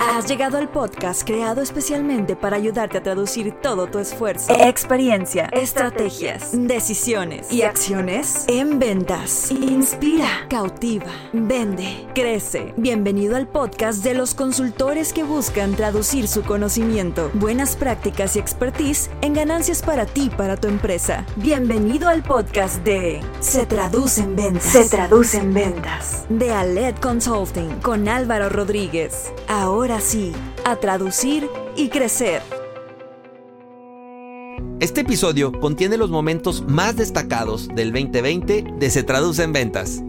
Has llegado al podcast creado especialmente para ayudarte a traducir todo tu esfuerzo, experiencia, estrategias, decisiones y acciones en ventas. Inspira, cautiva, vende, crece. Bienvenido al podcast de los consultores que buscan traducir su conocimiento, buenas prácticas y expertise en ganancias para ti, para tu empresa. Bienvenido al podcast de Se traduce en ventas. Se traduce en ventas. De Aled Consulting con Álvaro Rodríguez. Ahora sí, a traducir y crecer. Este episodio contiene los momentos más destacados del 2020 de Se Traduce en Ventas.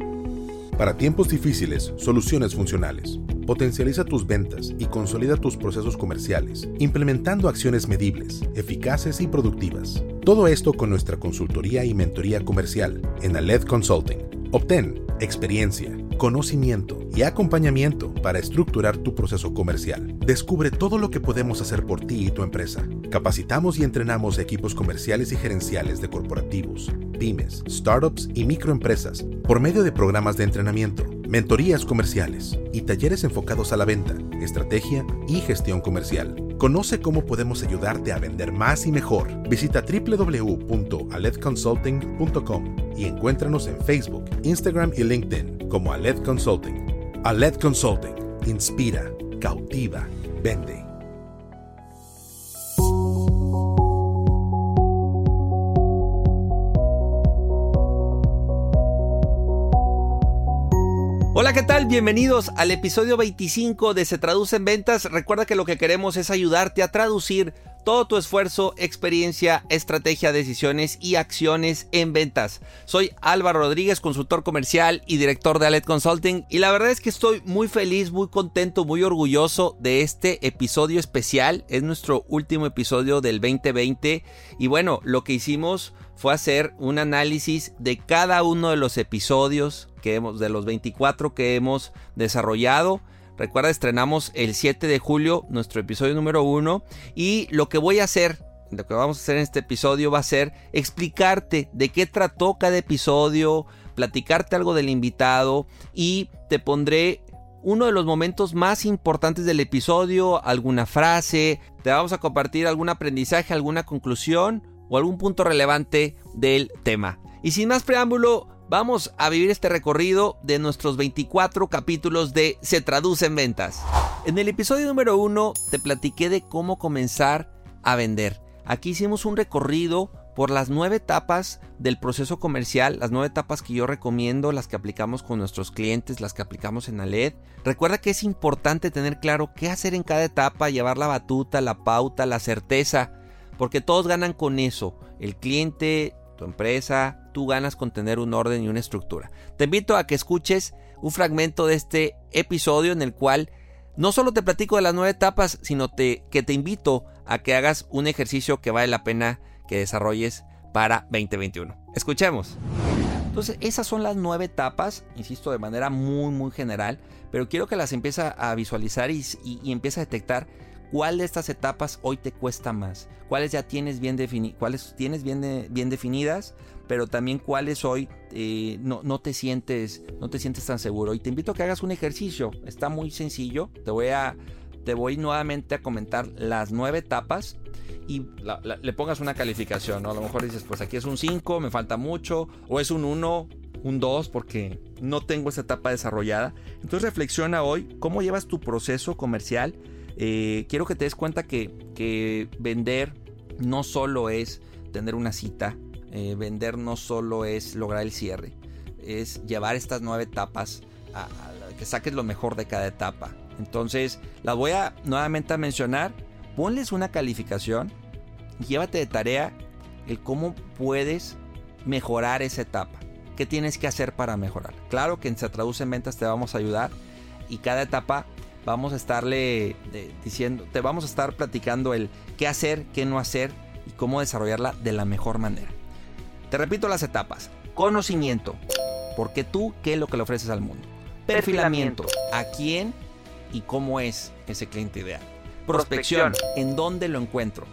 Para tiempos difíciles, soluciones funcionales. Potencializa tus ventas y consolida tus procesos comerciales, implementando acciones medibles, eficaces y productivas. Todo esto con nuestra consultoría y mentoría comercial en Aled Consulting. Obtén experiencia, conocimiento y acompañamiento para estructurar tu proceso comercial. Descubre todo lo que podemos hacer por ti y tu empresa. Capacitamos y entrenamos equipos comerciales y gerenciales de corporativos, pymes, startups y microempresas por medio de programas de entrenamiento, mentorías comerciales y talleres enfocados a la venta, estrategia y gestión comercial. Conoce cómo podemos ayudarte a vender más y mejor. Visita www.aledconsulting.com y encuéntranos en Facebook, Instagram y LinkedIn como Aled Consulting. Aled Consulting. Inspira, cautiva, vende. Hola, ¿qué tal? Bienvenidos al episodio 25 de Se Traduce en Ventas. Recuerda que lo que queremos es ayudarte a traducir todo tu esfuerzo, experiencia, estrategia, decisiones y acciones en ventas. Soy Álvaro Rodríguez, consultor comercial y director de Alet Consulting y la verdad es que estoy muy feliz, muy contento, muy orgulloso de este episodio especial. Es nuestro último episodio del 2020 y bueno, lo que hicimos fue hacer un análisis de cada uno de los episodios que hemos de los 24 que hemos desarrollado Recuerda, estrenamos el 7 de julio nuestro episodio número 1 y lo que voy a hacer, lo que vamos a hacer en este episodio va a ser explicarte de qué trató cada episodio, platicarte algo del invitado y te pondré uno de los momentos más importantes del episodio, alguna frase, te vamos a compartir algún aprendizaje, alguna conclusión o algún punto relevante del tema. Y sin más preámbulo, Vamos a vivir este recorrido de nuestros 24 capítulos de Se traduce en ventas. En el episodio número 1 te platiqué de cómo comenzar a vender. Aquí hicimos un recorrido por las nueve etapas del proceso comercial, las nueve etapas que yo recomiendo, las que aplicamos con nuestros clientes, las que aplicamos en Aled. Recuerda que es importante tener claro qué hacer en cada etapa, llevar la batuta, la pauta, la certeza, porque todos ganan con eso. El cliente, tu empresa, tú ganas con tener un orden y una estructura. Te invito a que escuches un fragmento de este episodio en el cual no solo te platico de las nueve etapas, sino que te invito a que hagas un ejercicio que vale la pena que desarrolles para 2021. Escuchemos. Entonces, esas son las nueve etapas, insisto, de manera muy, muy general, pero quiero que las empieces a visualizar y, y, empieces a detectar cuál de estas etapas hoy te cuesta más, cuáles ya tienes bien, cuáles tienes bien definidas, pero también cuáles hoy eh, no, no, te sientes, no te sientes tan seguro. Y te invito a que hagas un ejercicio, está muy sencillo, te voy a, te voy nuevamente a comentar las nueve etapas y le pongas una calificación, A lo mejor dices, pues aquí es un 5, me falta mucho, o es un 1, un 2 porque no tengo esa etapa desarrollada. Entonces reflexiona hoy cómo llevas tu proceso comercial eh, quiero que te des cuenta que, vender no solo es tener una cita, eh, vender no solo es lograr el cierre, es llevar estas nueve etapas a, que saques lo mejor de cada etapa. Entonces, las voy a nuevamente a mencionar. Ponles una calificación y llévate de tarea el cómo puedes mejorar esa etapa. ¿Qué tienes que hacer para mejorar? Claro que en Se Traduce en Ventas te vamos a ayudar y cada etapa vamos a estarle eh, diciendo, te vamos a estar platicando el qué hacer, qué no hacer y cómo desarrollarla de la mejor manera. Te repito las etapas. Conocimiento. Porque tú, ¿qué es lo que le ofreces al mundo? Perfilamiento. ¿A quién y cómo es ese cliente ideal? Prospección. ¿En dónde lo encuentro?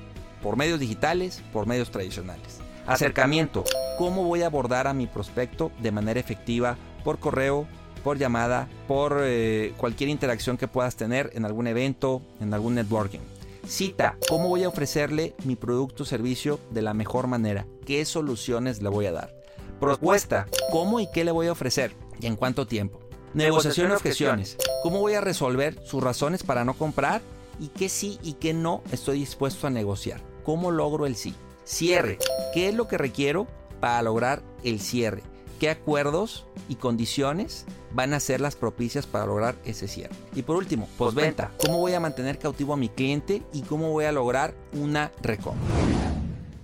¿Por medios digitales? ¿Por medios tradicionales? Acercamiento. ¿Cómo voy a abordar a mi prospecto de manera efectiva por correo, por llamada, por eh, cualquier interacción que puedas tener en algún evento, en algún networking. Cita, ¿cómo voy a ofrecerle mi producto o servicio de la mejor manera? ¿Qué soluciones le voy a dar? Propuesta, ¿cómo y qué le voy a ofrecer? ¿Y en cuánto tiempo? Negociación y objeciones, ¿cómo voy a resolver sus razones para no comprar? ¿Y qué sí y qué no estoy dispuesto a negociar? ¿Cómo logro el sí? Cierre, ¿qué es lo que requiero para lograr el cierre? ¿Qué acuerdos y condiciones van a ser las propicias para lograr ese cierre. Y por último, postventa. ¿Cómo voy a mantener cautivo a mi cliente y cómo voy a lograr una recompra?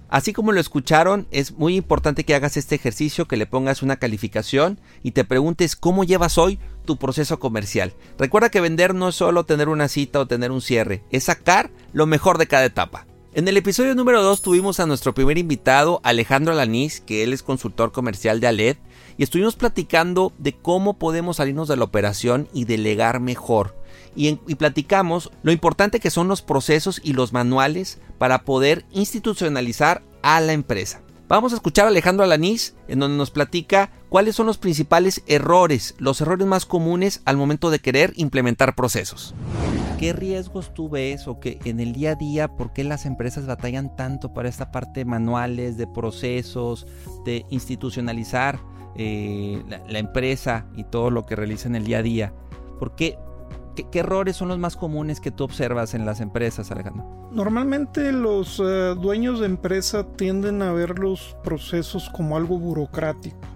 Así como lo escucharon, es muy importante que hagas este ejercicio, que le pongas una calificación y te preguntes cómo llevas hoy tu proceso comercial. Recuerda que vender no es solo tener una cita o tener un cierre, es sacar lo mejor de cada etapa. En el episodio número 2 tuvimos a nuestro primer invitado, Alejandro Alaniz, que él es consultor comercial de Aled, y estuvimos platicando de cómo podemos salirnos de la operación y delegar mejor. Y, platicamos lo importante que son los procesos y los manuales para poder institucionalizar a la empresa. Vamos a escuchar a Alejandro Alaniz, en donde nos platica cuáles son los principales errores, los errores más comunes al momento de querer implementar procesos. ¿Qué riesgos tú ves o que en el día a día, por qué las empresas batallan tanto para esta parte de manuales, de procesos, de institucionalizar eh, la, empresa y todo lo que realiza en el día a día? ¿Por qué, qué, errores son los más comunes que tú observas en las empresas, Alejandro? Normalmente los eh, dueños de empresa tienden a ver los procesos como algo burocrático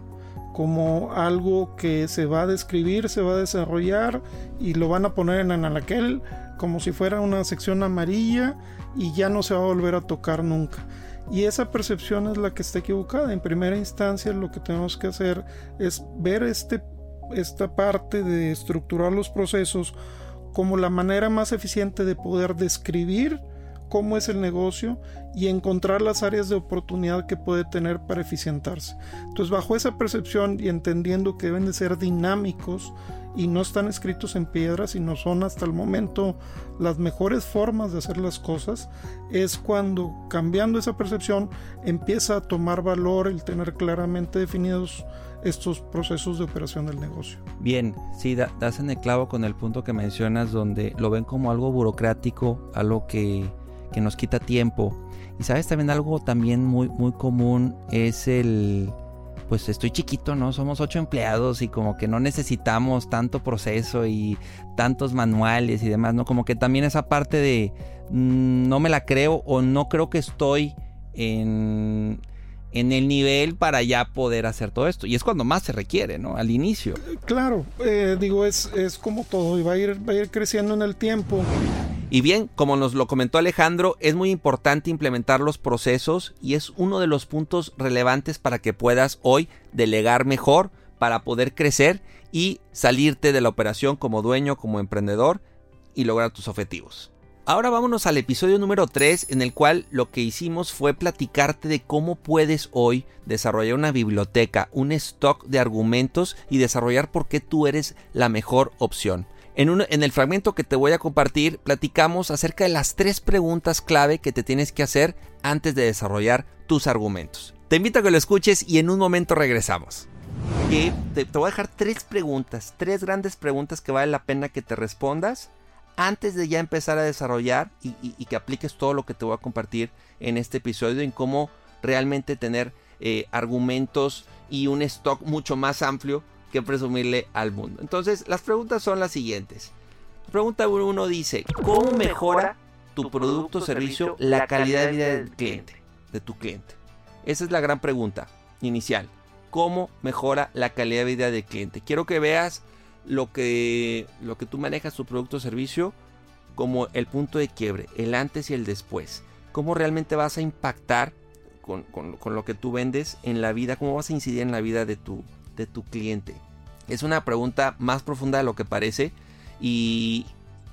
como algo que se va a describir, se va a desarrollar y lo van a poner en aquel como si fuera una sección amarilla y ya no se va a volver a tocar nunca. Y esa percepción es la que está equivocada. En primera instancia lo que tenemos que hacer es ver este, esta parte de estructurar los procesos como la manera más eficiente de poder describir cómo es el negocio y encontrar las áreas de oportunidad que puede tener para eficientarse. Entonces, bajo esa percepción y entendiendo que deben de ser dinámicos y no están escritos en piedra, sino son hasta el momento las mejores formas de hacer las cosas, es cuando cambiando esa percepción empieza a tomar valor el tener claramente definidos estos procesos de operación del negocio. Bien, sí, das en el clavo con el punto que mencionas donde lo ven como algo burocrático, algo que que nos quita tiempo. Y sabes también algo también muy, muy común es el, pues estoy chiquito, ¿no? Somos ocho empleados y como que no necesitamos tanto proceso y tantos manuales y demás, ¿no? Como que también esa parte de mm, no me la creo o no creo que estoy en, en el nivel para ya poder hacer todo esto. Y es cuando más se requiere, ¿no? Al inicio. Claro, eh, digo, es, es como todo y va a, ir, va a ir creciendo en el tiempo. Y bien, como nos lo comentó Alejandro, es muy importante implementar los procesos y es uno de los puntos relevantes para que puedas hoy delegar mejor, para poder crecer y salirte de la operación como dueño, como emprendedor y lograr tus objetivos. Ahora vámonos al episodio número 3 en el cual lo que hicimos fue platicarte de cómo puedes hoy desarrollar una biblioteca, un stock de argumentos y desarrollar por qué tú eres la mejor opción. En, el fragmento que te voy a compartir, platicamos acerca de las tres preguntas clave que te tienes que hacer antes de desarrollar tus argumentos. Te invito a que lo escuches y en un momento regresamos. te, voy a dejar tres preguntas, tres grandes preguntas que vale la pena que te respondas antes de ya empezar a desarrollar y, que apliques todo lo que te voy a compartir en este episodio en cómo realmente tener eh, argumentos y un stock mucho más amplio que presumirle al mundo. Entonces, las preguntas son las siguientes. Pregunta 1 dice, ¿cómo mejora tu producto o servicio la calidad de vida del cliente, de tu cliente? Esa es la gran pregunta inicial. ¿Cómo mejora la calidad de vida del cliente? Quiero que veas lo que, lo que tú manejas tu producto o servicio como el punto de quiebre, el antes y el después. ¿Cómo realmente vas a impactar con, con lo que tú vendes en la vida? ¿Cómo vas a incidir en la vida de tu, de tu cliente? Es una pregunta más profunda de lo que parece y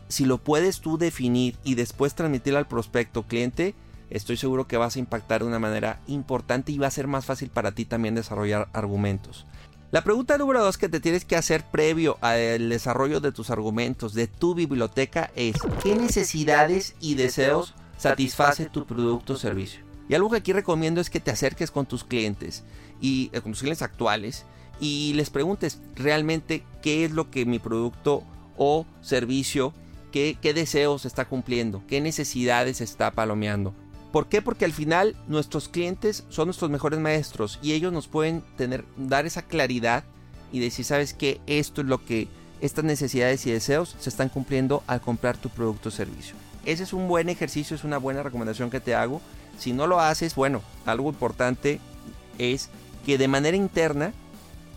si lo puedes tú definir y después transmitir al prospecto cliente, estoy seguro que vas a impactar de una manera importante y va a ser más fácil para ti también desarrollar argumentos. La pregunta número dos que te tienes que hacer previo al desarrollo de tus argumentos, de tu biblioteca, es ¿qué necesidades y deseos satisface tu producto o servicio? Y algo que aquí recomiendo es que te acerques con tus clientes y eh, con tus clientes actuales y les preguntes realmente qué es lo que mi producto o servicio, qué, qué deseos está cumpliendo, qué necesidades está palomeando. ¿Por qué? Porque al final nuestros clientes son nuestros mejores maestros y ellos nos pueden tener, dar esa claridad y decir, sabes que esto es lo que estas necesidades y deseos se están cumpliendo al comprar tu producto o servicio. Ese es un buen ejercicio, es una buena recomendación que te hago. Si no lo haces, bueno, algo importante es que de manera interna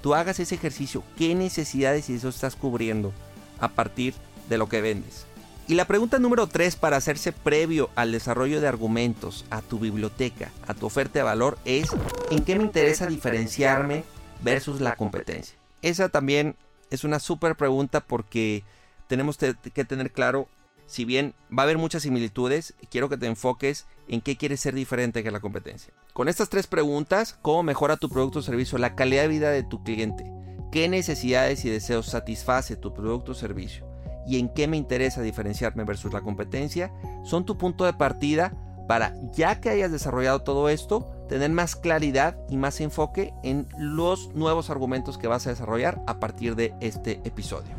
tú hagas ese ejercicio. ¿Qué necesidades y deseos estás cubriendo a partir de lo que vendes? Y la pregunta número 3 para hacerse previo al desarrollo de argumentos, a tu biblioteca, a tu oferta de valor es ¿en qué me interesa diferenciarme versus la competencia? Esa también es una súper pregunta porque tenemos que tener claro, si bien va a haber muchas similitudes, quiero que te enfoques en qué quieres ser diferente que la competencia. Con estas tres preguntas, ¿cómo mejora tu producto o servicio la calidad de vida de tu cliente? ¿Qué necesidades y deseos satisface tu producto o servicio? ¿Y en qué me interesa diferenciarme versus la competencia? Son tu punto de partida para, ya que hayas desarrollado todo esto, tener más claridad y más enfoque en los nuevos argumentos que vas a desarrollar a partir de este episodio.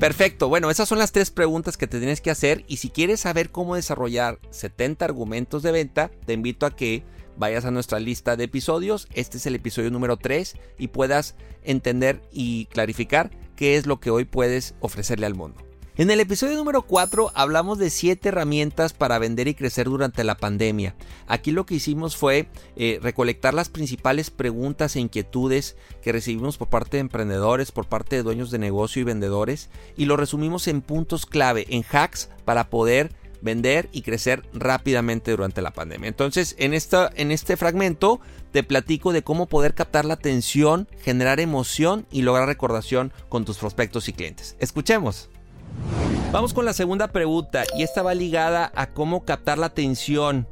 Perfecto, bueno, esas son las tres preguntas que te tienes que hacer y si quieres saber cómo desarrollar 70 argumentos de venta, te invito a que vayas a nuestra lista de episodios, este es el episodio número 3 y puedas entender y clarificar qué es lo que hoy puedes ofrecerle al mundo. En el episodio número 4 hablamos de 7 herramientas para vender y crecer durante la pandemia. Aquí lo que hicimos fue eh, recolectar las principales preguntas e inquietudes que recibimos por parte de emprendedores, por parte de dueños de negocio y vendedores y lo resumimos en puntos clave, en hacks para poder vender y crecer rápidamente durante la pandemia. Entonces, en, esta, en este fragmento te platico de cómo poder captar la atención, generar emoción y lograr recordación con tus prospectos y clientes. Escuchemos. Vamos con la segunda pregunta y esta va ligada a cómo captar la atención,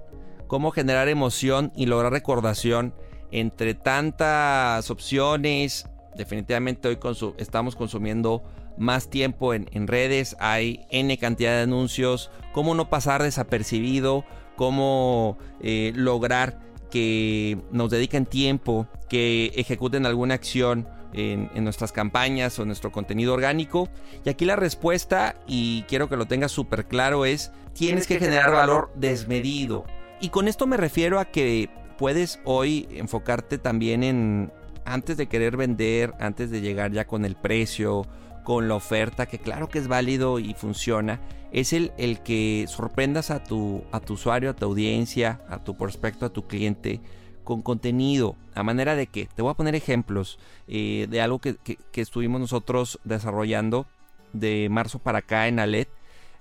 cómo generar emoción y lograr recordación entre tantas opciones. Definitivamente hoy estamos consumiendo más tiempo en, redes, hay N cantidad de anuncios, cómo no pasar desapercibido, cómo eh, lograr que nos dediquen tiempo, que ejecuten alguna acción en, nuestras campañas o nuestro contenido orgánico. Y aquí la respuesta, y quiero que lo tengas súper claro, es tienes que generar valor desmedido. Y con esto me refiero a que puedes hoy enfocarte también en, antes de querer vender, antes de llegar ya con el precio, con la oferta, que claro que es válido y funciona, es el, el que sorprendas a tu, a tu usuario, a tu audiencia, a tu prospecto, a tu cliente con contenido, a manera de que, te voy a poner ejemplos eh, de algo que, estuvimos nosotros desarrollando de marzo para acá en Alet.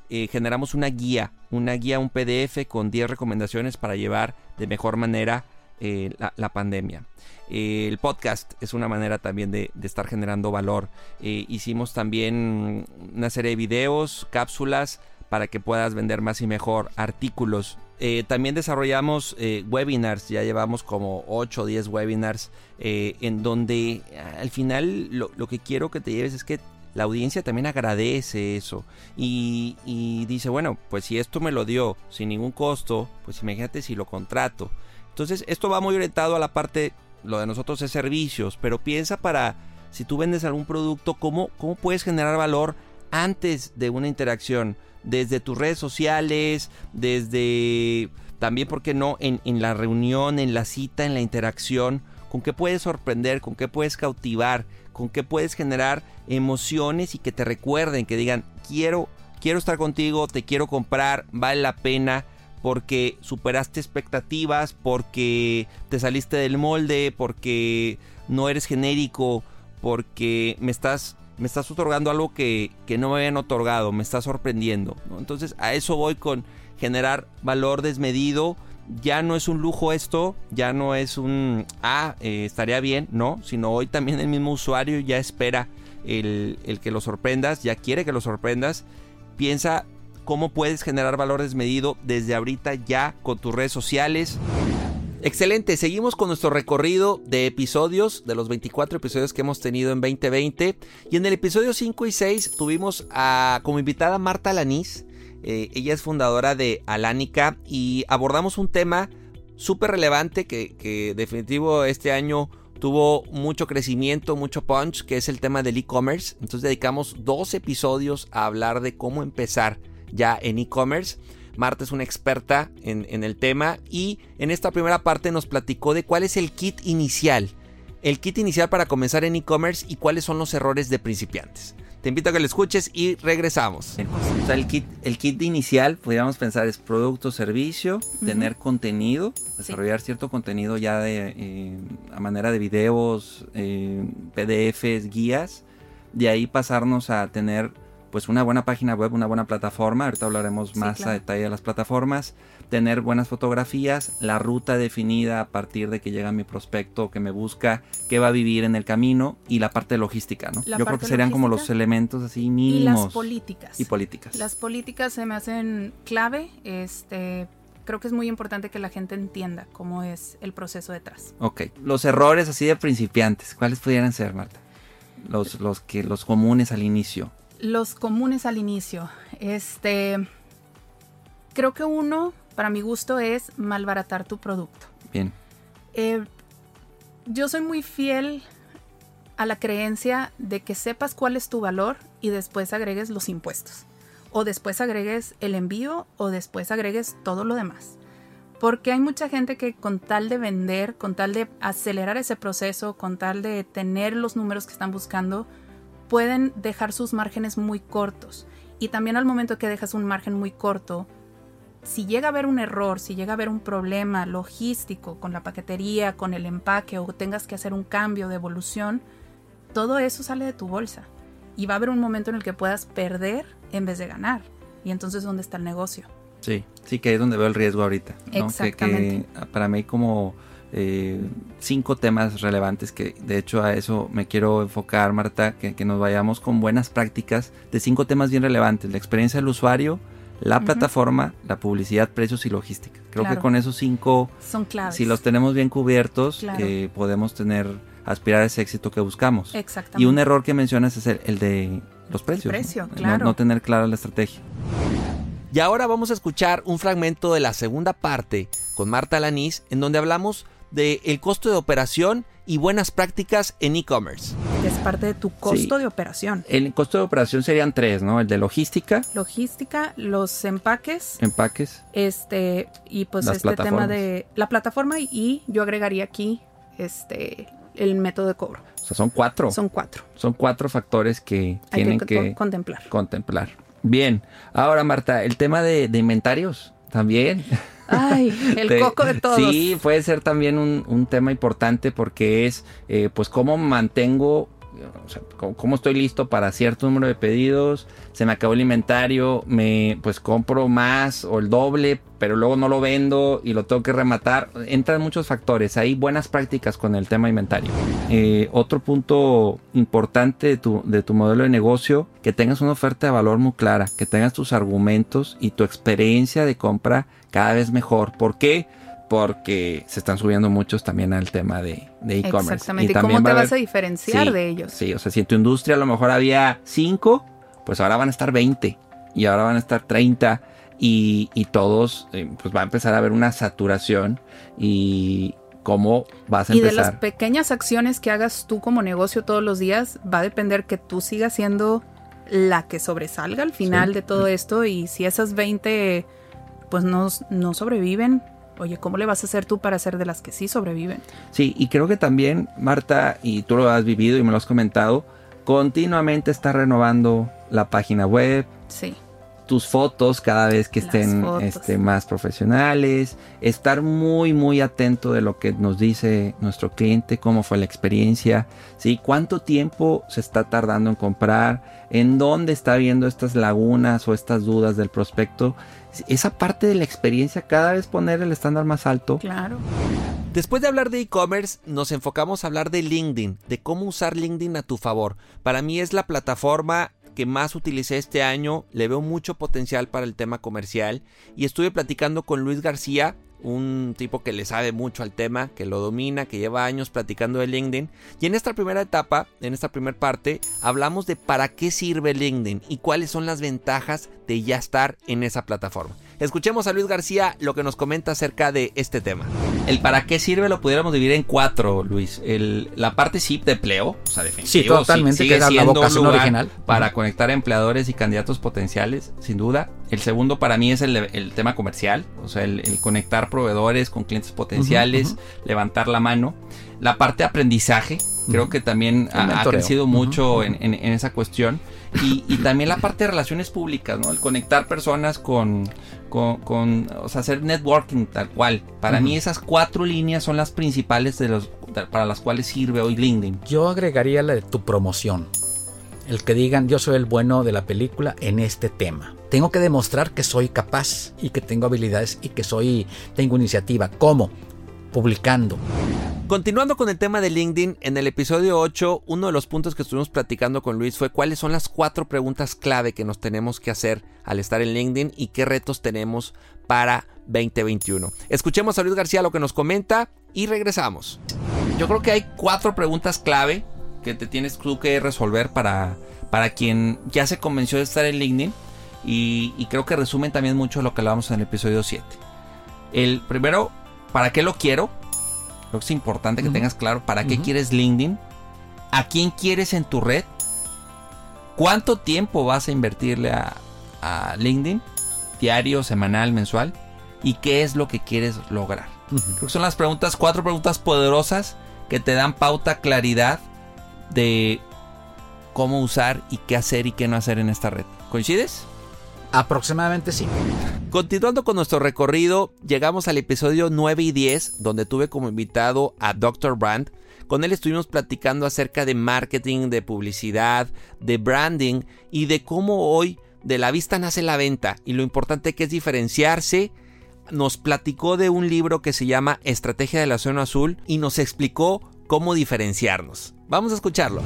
Eh, generamos una guía, una guía, un PDF con 10 recomendaciones para llevar de mejor manera eh, la, pandemia. el podcast es una manera también de, estar generando valor. hicimos también una serie de videos, cápsulas para que puedas vender más y mejor artículos eh, también desarrollamos eh, webinars, ya llevamos como 8 o 10 webinars, eh, en donde al final lo, que quiero que te lleves es que la audiencia también agradece eso y, y, dice, bueno, pues si esto me lo dio sin ningún costo, pues imagínate si lo contrato. Entonces esto va muy orientado a la parte, lo de nosotros es servicios, pero piensa para, si tú vendes algún producto, cómo, cómo puedes generar valor antes de una interacción desde tus redes sociales, desde también, ¿por qué no?, en, la reunión, en la cita, en la interacción, con qué puedes sorprender, con qué puedes cautivar, con qué puedes generar emociones y que te recuerden, que digan, quiero, quiero estar contigo, te quiero comprar, vale la pena porque superaste expectativas, porque te saliste del molde, porque no eres genérico, porque me estás me estás otorgando algo que, no me habían otorgado, me está sorprendiendo. Entonces a eso voy con generar valor desmedido. Ya no es un lujo esto, ya no es un, ah, eh, estaría bien, no, sino hoy también el mismo usuario ya espera el, el que lo sorprendas, ya quiere que lo sorprendas. Piensa cómo puedes generar valor desmedido desde ahorita ya con tus redes sociales. Excelente, seguimos con nuestro recorrido de episodios, de los 24 episodios que hemos tenido en 2020. Y en el episodio 5 y 6 tuvimos a, como invitada Marta Lanís. Eh, ella es fundadora de Alánica y abordamos un tema súper relevante que, que definitivo este año tuvo mucho crecimiento, mucho punch, que es el tema del e-commerce. Entonces dedicamos dos episodios a hablar de cómo empezar ya en e-commerce. Marta es una experta en, en, el tema y en esta primera parte nos platicó de cuál es el kit inicial. El kit inicial para comenzar en e-commerce y cuáles son los errores de principiantes. Te invito a que lo escuches y regresamos. O sea, el kit, el kit inicial, podríamos pensar, es producto, servicio, tener contenido, desarrollar cierto contenido ya de eh, a manera de videos, eh, PDFs, guías. De ahí pasarnos a tener pues una buena página web, una buena plataforma. Ahorita hablaremos más a detalle de las plataformas. Tener buenas fotografías, la ruta definida a partir de que llega mi prospecto que me busca, qué va a vivir en el camino y la parte logística, ¿no? Yo creo que serían como los elementos así mínimos. Y las políticas. Y políticas. Las políticas se me hacen clave. Este, creo que es muy importante que la gente entienda cómo es el proceso detrás. Ok. Los errores así de principiantes, ¿cuáles pudieran ser, Marta? Los, los que los comunes al inicio los comunes al inicio. Este. Creo que uno, para mi gusto, es malbaratar tu producto. Bien. Eh, yo soy muy fiel a la creencia de que sepas cuál es tu valor y después agregues los impuestos. O después agregues el envío o después agregues todo lo demás. Porque hay mucha gente que con tal de vender, con tal de acelerar ese proceso, con tal de tener los números que están buscando, pueden dejar sus márgenes muy cortos. Y también al momento que dejas un margen muy corto, si llega a haber un error, si llega a haber un problema logístico con la paquetería, con el empaque o tengas que hacer un cambio de evolución, todo eso sale de tu bolsa. Y va a haber un momento en el que puedas perder en vez de ganar. Y entonces, ¿dónde está el negocio? Sí, sí que es donde veo el riesgo ahorita. Exactamente. para mí como eh, cinco temas relevantes que de hecho a eso me quiero enfocar, Marta, que, nos vayamos con buenas prácticas de cinco temas bien relevantes, la experiencia del usuario, la plataforma, la publicidad, precios y logística. Creo que con esos cinco, Son claves. si los tenemos bien cubiertos, eh, podemos tener, aspirar a ese éxito que buscamos. Exactamente. Y un error que mencionas es el, de los precios. precio, claro. no tener clara la estrategia. Y ahora vamos a escuchar un fragmento de la segunda parte con Marta Lanís, en donde hablamos del costo de operación y buenas prácticas en e-commerce. Es parte de tu costo de operación. El costo de operación serían tres, ¿no? El de logística. Logística, los empaques. Empaques. Este, y pues este tema de la plataforma y yo agregaría aquí este el método de cobro. O sea, son cuatro. Son cuatro. Son cuatro factores que tienen que, contemplar. Contemplar. Bien. Ahora, Marta, el tema de, de inventarios también. Ay, el coco de todos. Sí, puede ser también un, tema importante porque es, eh, pues, cómo mantengo cómo estoy listo para cierto número de pedidos, se me acabó el inventario, me pues compro más o el doble, pero luego no lo vendo y lo tengo que rematar. Entran muchos factores, hay buenas prácticas con el tema inventario. Eh, otro punto importante de tu, de tu modelo de negocio, que tengas una oferta de valor muy clara, que tengas tus argumentos y tu experiencia de compra cada vez mejor. ¿Por qué? Porque se están subiendo muchos también al tema de e-commerce. Exactamente. ¿Y, cómo te vas a diferenciar de ellos? Sí, o sea, si en tu industria a lo mejor había 5, pues ahora van a estar 20 y ahora van a estar 30 y, todos, eh, pues va a empezar a haber una saturación y cómo vas a empezar. Y de las pequeñas acciones que hagas tú como negocio todos los días, va a depender que tú sigas siendo la que sobresalga al final de todo esto y si esas 20 pues no, no sobreviven, oye, ¿cómo le vas a hacer tú para ser de las que sí sobreviven? Sí, y creo que también, Marta, y tú lo has vivido y me lo has comentado, continuamente está renovando la página web. Sí. Tus fotos cada vez que estén este, más profesionales, estar muy muy atento de lo que nos dice nuestro cliente, cómo fue la experiencia, ¿sí? cuánto tiempo se está tardando en comprar, en dónde está viendo estas lagunas o estas dudas del prospecto esa parte de la experiencia cada vez poner el estándar más alto. Claro. Después de hablar de e-commerce, nos enfocamos a hablar de LinkedIn, de cómo usar LinkedIn a tu favor. Para mí es la plataforma que más utilicé este año, le veo mucho potencial para el tema comercial y estuve platicando con Luis García, un tipo que le sabe mucho al tema, que lo domina, que lleva años platicando de LinkedIn. Y en esta primera etapa, en esta primera parte, hablamos de para qué sirve LinkedIn y cuáles son las ventajas de ya estar en esa plataforma. Escuchemos a Luis García lo que nos comenta acerca de este tema. El para qué sirve lo pudiéramos dividir en cuatro, Luis. El, la parte sí de empleo, o sea, Sí, totalmente, sigue siendo la un original. Para conectar empleadores y candidatos potenciales, sin duda. El segundo para mí es el, tema comercial, o sea, el, conectar proveedores con clientes potenciales, levantar la mano. La parte de aprendizaje, creo que también ha, crecido mucho en, esa cuestión. Y, también la parte de relaciones públicas, ¿no? El conectar personas con, con, o sea, hacer networking tal cual. Para mí esas cuatro líneas son las principales de los, para las cuales sirve hoy LinkedIn. Yo agregaría la de tu promoción. El que digan yo soy el bueno de la película en este tema. Tengo que demostrar que soy capaz y que tengo habilidades y que soy tengo iniciativa. ¿Cómo? Publicando. Continuando con el tema de LinkedIn, en el episodio 8, uno de los puntos que estuvimos platicando con Luis fue cuáles son las cuatro preguntas clave que nos tenemos que hacer al estar en LinkedIn y qué retos tenemos para 2021. Escuchemos a Luis García lo que nos comenta y regresamos. Yo creo que hay cuatro preguntas clave que te tienes tú que resolver para, para quien ya se convenció de estar en LinkedIn y, creo que resumen también mucho lo que hablamos en el episodio 7. El primero, ¿para qué lo quiero? Creo que es importante que tengas claro para qué quieres LinkedIn, a quién quieres en tu red, cuánto tiempo vas a invertirle a, LinkedIn, diario, semanal, mensual, y qué es lo que quieres lograr. Creo que son las preguntas, cuatro preguntas poderosas que te dan pauta, claridad de cómo usar y qué hacer y qué no hacer en esta red. ¿Coincides? Aproximadamente sí. Continuando con nuestro recorrido, llegamos al episodio 9 y 10, donde tuve como invitado a Dr. Brand. Con él estuvimos platicando acerca de marketing, de publicidad, de branding y de cómo hoy de la vista nace la venta y lo importante que es diferenciarse. Nos platicó de un libro que se llama Estrategia de la Zona Azul y nos explicó cómo diferenciarnos. Vamos a escucharlo.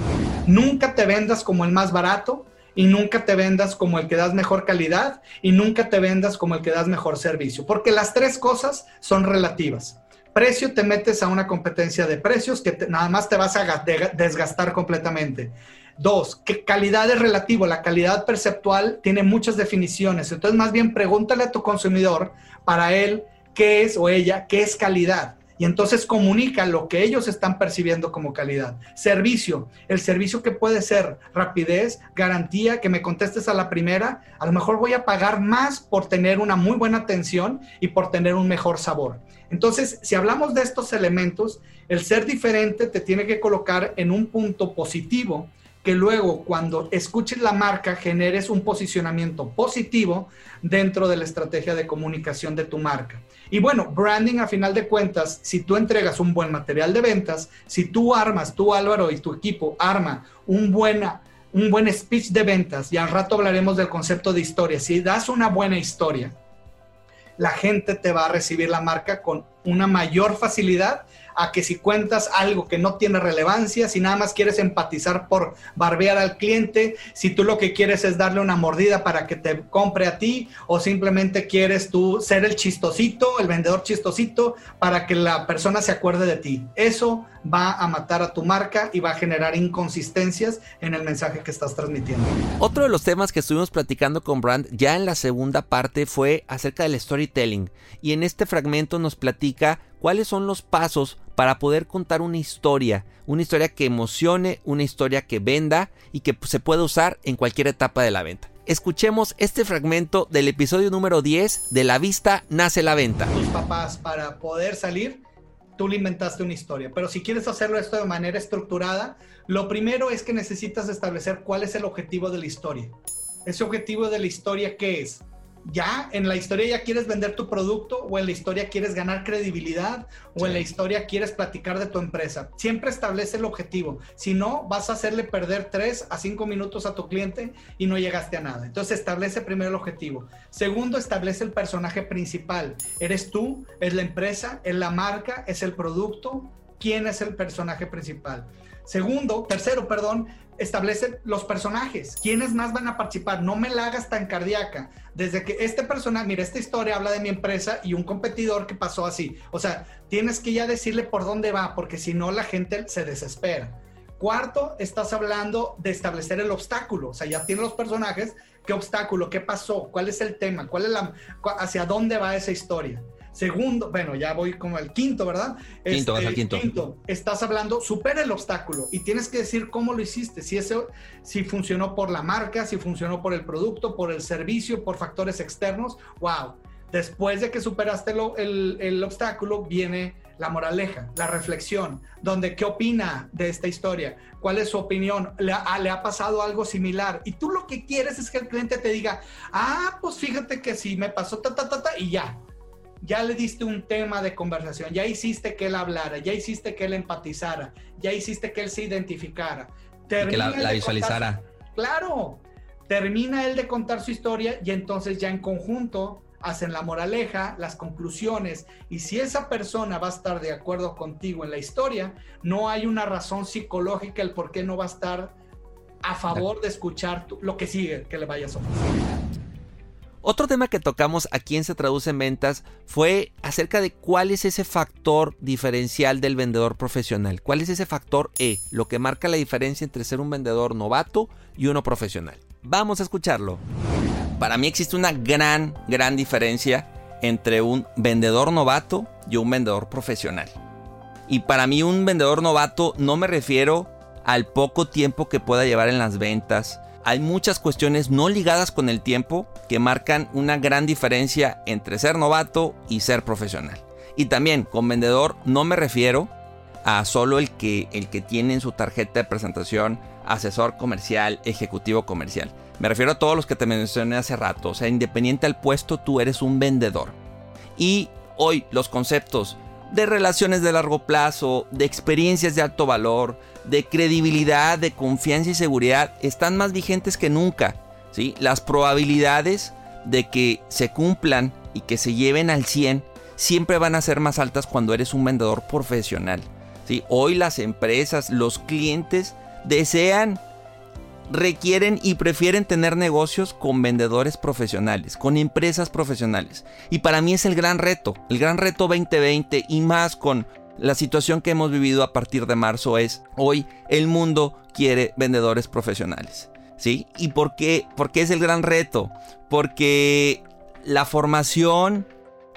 Nunca te vendas como el más barato y nunca te vendas como el que das mejor calidad y nunca te vendas como el que das mejor servicio, porque las tres cosas son relativas. Precio, te metes a una competencia de precios que nada más te vas a desgastar completamente. Dos, ¿qué calidad es relativo? La calidad perceptual tiene muchas definiciones. Entonces, más bien pregúntale a tu consumidor para él qué es o ella, qué es calidad y entonces comunica lo que ellos están percibiendo como calidad. Servicio, el servicio que puede ser rapidez, garantía, que me contestes a la primera, a lo mejor voy a pagar más por tener una muy buena atención y por tener un mejor sabor. Entonces, si hablamos de estos elementos, el ser diferente te tiene que colocar en un punto positivo que luego cuando escuches la marca generes un posicionamiento positivo dentro de la estrategia de comunicación de tu marca. Y bueno, branding a final de cuentas, si tú entregas un buen material de ventas, si tú armas, tú Álvaro y tu equipo arma un, buena, un buen speech de ventas, y al rato hablaremos del concepto de historia, si das una buena historia, la gente te va a recibir la marca con una mayor facilidad a que si cuentas algo que no tiene relevancia, si nada más quieres empatizar por barbear al cliente, si tú lo que quieres es darle una mordida para que te compre a ti o simplemente quieres tú ser el chistosito, el vendedor chistosito para que la persona se acuerde de ti. Eso va a matar a tu marca y va a generar inconsistencias en el mensaje que estás transmitiendo. Otro de los temas que estuvimos platicando con Brand ya en la segunda parte fue acerca del storytelling y en este fragmento nos platica cuáles son los pasos para poder contar una historia, una historia que emocione, una historia que venda y que se pueda usar en cualquier etapa de la venta. Escuchemos este fragmento del episodio número 10 de La vista nace la venta. Tus papás para poder salir tú le inventaste una historia. Pero si quieres hacerlo esto de manera estructurada, lo primero es que necesitas establecer cuál es el objetivo de la historia. Ese objetivo de la historia, ¿qué es? Ya en la historia ya quieres vender tu producto o en la historia quieres ganar credibilidad o en la historia quieres platicar de tu empresa. Siempre establece el objetivo. Si no, vas a hacerle perder 3 a 5 minutos a tu cliente y no llegaste a nada. Entonces establece primero el objetivo. Segundo, establece el personaje principal. ¿Eres tú? ¿Es la empresa? ¿Es la marca? ¿Es el producto? ¿Quién es el personaje principal? Segundo, tercero, perdón, establece los personajes, quiénes más van a participar, no me la hagas tan cardíaca, desde que este personaje, mira, esta historia habla de mi empresa y un competidor que pasó así, o sea, tienes que ya decirle por dónde va, porque si no la gente se desespera. Cuarto, estás hablando de establecer el obstáculo, o sea, ya tienes los personajes, ¿Qué obstáculo? ¿Qué pasó? ¿Cuál es el tema? ¿Cuál es la, ¿Hacia dónde va esa historia? Segundo, bueno, ya voy como el quinto, ¿verdad? Quinto, vas al este, quinto. quinto. Estás hablando, supera el obstáculo y tienes que decir cómo lo hiciste, si, eso, si funcionó por la marca, si funcionó por el producto, por el servicio, por factores externos. ¡Wow! Después de que superaste el, el obstáculo, viene la moraleja, la reflexión, donde qué opina de esta historia, cuál es su opinión, le ha, le ha, pasado algo similar. Y tú lo que quieres es que el cliente te diga, ah, pues fíjate que sí, me pasó ta, ta, ta, ta, y ya ya le diste un tema de conversación, ya hiciste que él hablara, ya hiciste que él empatizara, ya hiciste que él se identificara. que la, visualizara. claro, termina él de contar su historia y entonces ya en conjunto hacen la moraleja, las conclusiones, y si esa persona va a estar de acuerdo contigo en la historia, no hay una razón psicológica el por qué no va a estar a favor de escuchar lo que sigue que le vayas a ofrecer. Otro tema que tocamos aquí en Se Traduce en Ventas fue acerca de cuál es ese factor diferencial del vendedor profesional. ¿Cuál es ese factor E? Lo que marca la diferencia entre ser un vendedor novato y uno profesional. Vamos a escucharlo. Para mí existe una gran, gran diferencia entre un vendedor novato y un vendedor profesional. Y para mí un vendedor novato no me refiero al poco tiempo que pueda llevar en las ventas, hay muchas cuestiones no ligadas con el tiempo que marcan una gran diferencia entre ser novato y ser profesional. Y también con vendedor no me refiero a solo el que, el que tiene en su tarjeta de presentación asesor comercial, ejecutivo comercial. Me refiero a todos los que te mencioné hace rato. O sea, independiente al puesto, tú eres un vendedor. Y hoy los conceptos de relaciones de largo plazo, de experiencias de alto valor, de credibilidad, de confianza y seguridad están más vigentes que nunca. ¿sí? Las probabilidades de que se cumplan y que se lleven al 100 siempre van a ser más altas cuando eres un vendedor profesional. ¿sí? Hoy las empresas, los clientes desean requieren y prefieren tener negocios con vendedores profesionales, con empresas profesionales. Y para mí es el gran reto, el gran reto 2020 y más con la situación que hemos vivido a partir de marzo es hoy el mundo quiere vendedores profesionales. ¿Sí? ¿Y por qué? Porque es el gran reto. Porque la formación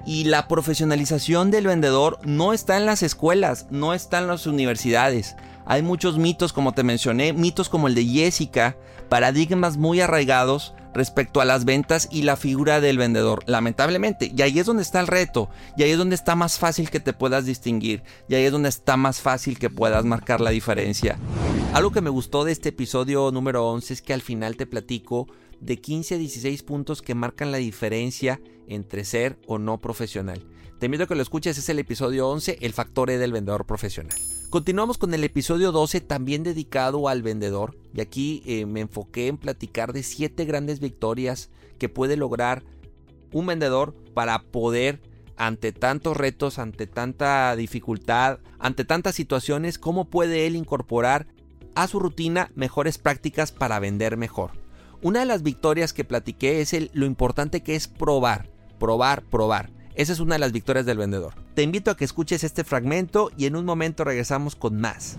y la profesionalización del vendedor no está en las escuelas, no está en las universidades. Hay muchos mitos, como te mencioné, mitos como el de Jessica, paradigmas muy arraigados respecto a las ventas y la figura del vendedor, lamentablemente. Y ahí es donde está el reto, y ahí es donde está más fácil que te puedas distinguir, y ahí es donde está más fácil que puedas marcar la diferencia. Algo que me gustó de este episodio número 11 es que al final te platico de 15 a 16 puntos que marcan la diferencia entre ser o no profesional. Te invito a que lo escuches, es el episodio 11, el factor E del vendedor profesional. Continuamos con el episodio 12 también dedicado al vendedor y aquí eh, me enfoqué en platicar de 7 grandes victorias que puede lograr un vendedor para poder ante tantos retos, ante tanta dificultad, ante tantas situaciones, cómo puede él incorporar a su rutina mejores prácticas para vender mejor. Una de las victorias que platiqué es el, lo importante que es probar, probar, probar. Esa es una de las victorias del vendedor. Te invito a que escuches este fragmento y en un momento regresamos con más.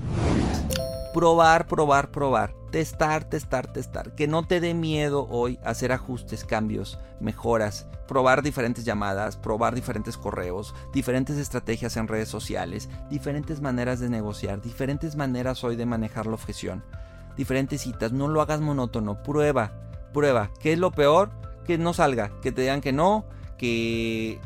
Probar, probar, probar. Testar, testar, testar. Que no te dé miedo hoy hacer ajustes, cambios, mejoras. Probar diferentes llamadas, probar diferentes correos, diferentes estrategias en redes sociales, diferentes maneras de negociar, diferentes maneras hoy de manejar la objeción, diferentes citas. No lo hagas monótono. Prueba, prueba. ¿Qué es lo peor? Que no salga, que te digan que no, que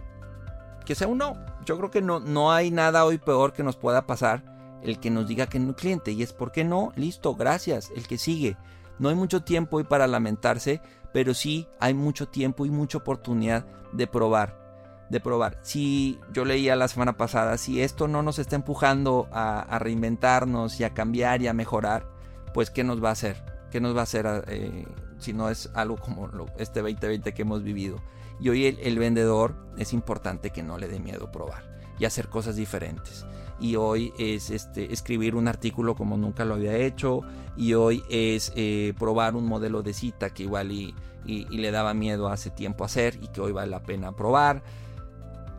que sea uno. Yo creo que no, no hay nada hoy peor que nos pueda pasar el que nos diga que no cliente. Y es, ¿por qué no? Listo, gracias, el que sigue. No hay mucho tiempo hoy para lamentarse, pero sí hay mucho tiempo y mucha oportunidad de probar. De probar. Si yo leía la semana pasada, si esto no nos está empujando a, reinventarnos y a cambiar y a mejorar, pues ¿qué nos va a hacer? ¿Qué nos va a hacer eh, si no es algo como este 2020 que hemos vivido? Y hoy el, vendedor es importante que no le dé miedo probar y hacer cosas diferentes. Y hoy es este, escribir un artículo como nunca lo había hecho. Y hoy es eh, probar un modelo de cita que igual y, le daba miedo hace tiempo hacer y que hoy vale la pena probar.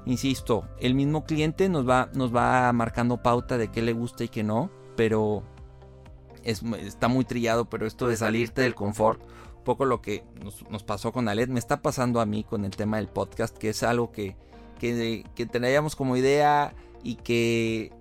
Insisto, el mismo cliente nos va, nos va marcando pauta de qué le gusta y qué no. Pero es, está muy trillado, pero esto de salirte del confort poco lo que nos, pasó con Alet, me está pasando a mí con el tema del podcast, que es algo que, que, que teníamos como idea y que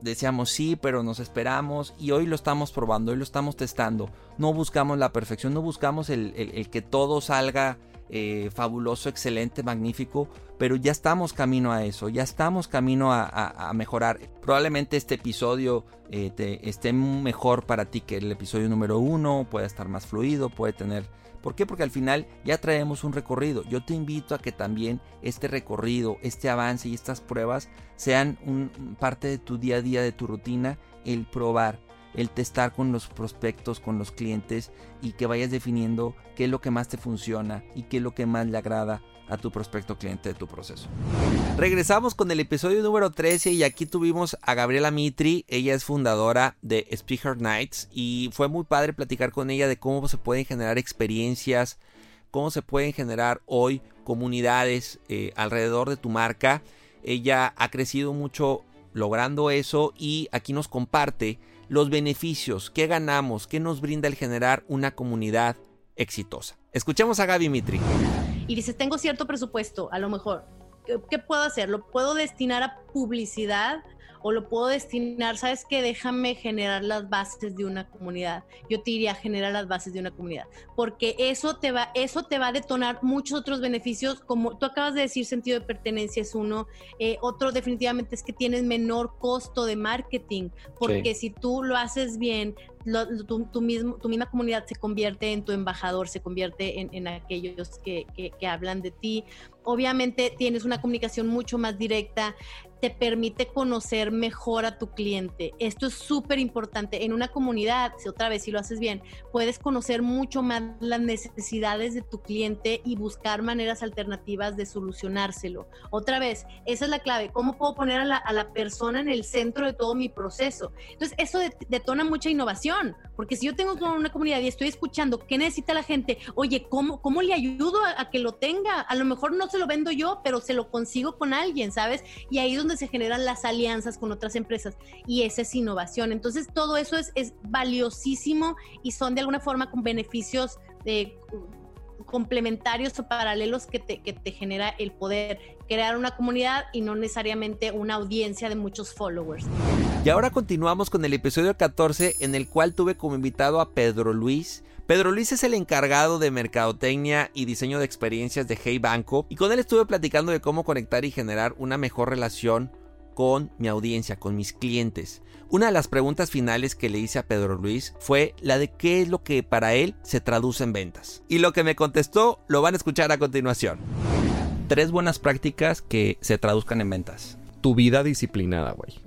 decíamos sí, pero nos esperamos y hoy lo estamos probando, hoy lo estamos testando. No buscamos la perfección, no buscamos el, que todo salga eh, fabuloso, excelente, magnífico, pero ya estamos camino a eso, ya estamos camino a, mejorar. Probablemente este episodio eh, esté mejor para ti que el episodio número uno, puede estar más fluido, puede tener ¿Por qué? Porque al final ya traemos un recorrido. Yo te invito a que también este recorrido, este avance y estas pruebas sean un, parte de tu día a día, de tu rutina, el probar, el testar con los prospectos, con los clientes y que vayas definiendo qué es lo que más te funciona y qué es lo que más le agrada a tu prospecto cliente de tu proceso. Regresamos con el episodio número 13 y aquí tuvimos a Gabriela Mitri, ella es fundadora de Speaker Nights y fue muy padre platicar con ella de cómo se pueden generar experiencias, cómo se pueden generar hoy comunidades eh, alrededor de tu marca. Ella ha crecido mucho logrando eso y aquí nos comparte los beneficios, qué ganamos, qué nos brinda el generar una comunidad exitosa. Escuchemos a Gaby Mitri y dices, tengo cierto presupuesto, a lo mejor, ¿qué, puedo hacer? ¿Lo puedo destinar a publicidad? O lo puedo destinar, sabes que déjame generar las bases de una comunidad. Yo te diría generar las bases de una comunidad, porque eso te va, eso te va a detonar muchos otros beneficios, como tú acabas de decir, sentido de pertenencia es uno, eh, otro definitivamente es que tienes menor costo de marketing, porque si tú lo haces bien, tu, mismo, tu misma comunidad se convierte en tu embajador, se convierte en, aquellos que, que, hablan de ti. Obviamente tienes una comunicación mucho más directa, te permite conocer mejor a tu cliente. Esto es súper importante. En una comunidad, si otra vez si lo haces bien, puedes conocer mucho más las necesidades de tu cliente y buscar maneras alternativas de solucionárselo. Otra vez, esa es la clave. ¿Cómo puedo poner a la, a la persona en el centro de todo mi proceso? Entonces, eso detona mucha innovación porque si yo tengo una comunidad y estoy escuchando qué necesita la gente, oye, ¿cómo, cómo le ayudo a, que lo tenga? A lo mejor no se lo vendo yo, pero se lo consigo con alguien, ¿sabes? Y ahí es se generan las alianzas con otras empresas y esa es innovación. Entonces, todo eso es, es valiosísimo y son de alguna forma con beneficios de complementarios o paralelos que te, que te genera el poder crear una comunidad y no necesariamente una audiencia de muchos followers. Y ahora continuamos con el episodio 14 en el cual tuve como invitado a Pedro Luis. Pedro Luis es el encargado de mercadotecnia y diseño de experiencias de Hey Banco y con él estuve platicando de cómo conectar y generar una mejor relación con mi audiencia, con mis clientes. Una de las preguntas finales que le hice a Pedro Luis fue la de qué es lo que para él se traduce en ventas. Y lo que me contestó lo van a escuchar a continuación. Tres buenas prácticas que se traduzcan en ventas. Tu vida disciplinada, güey.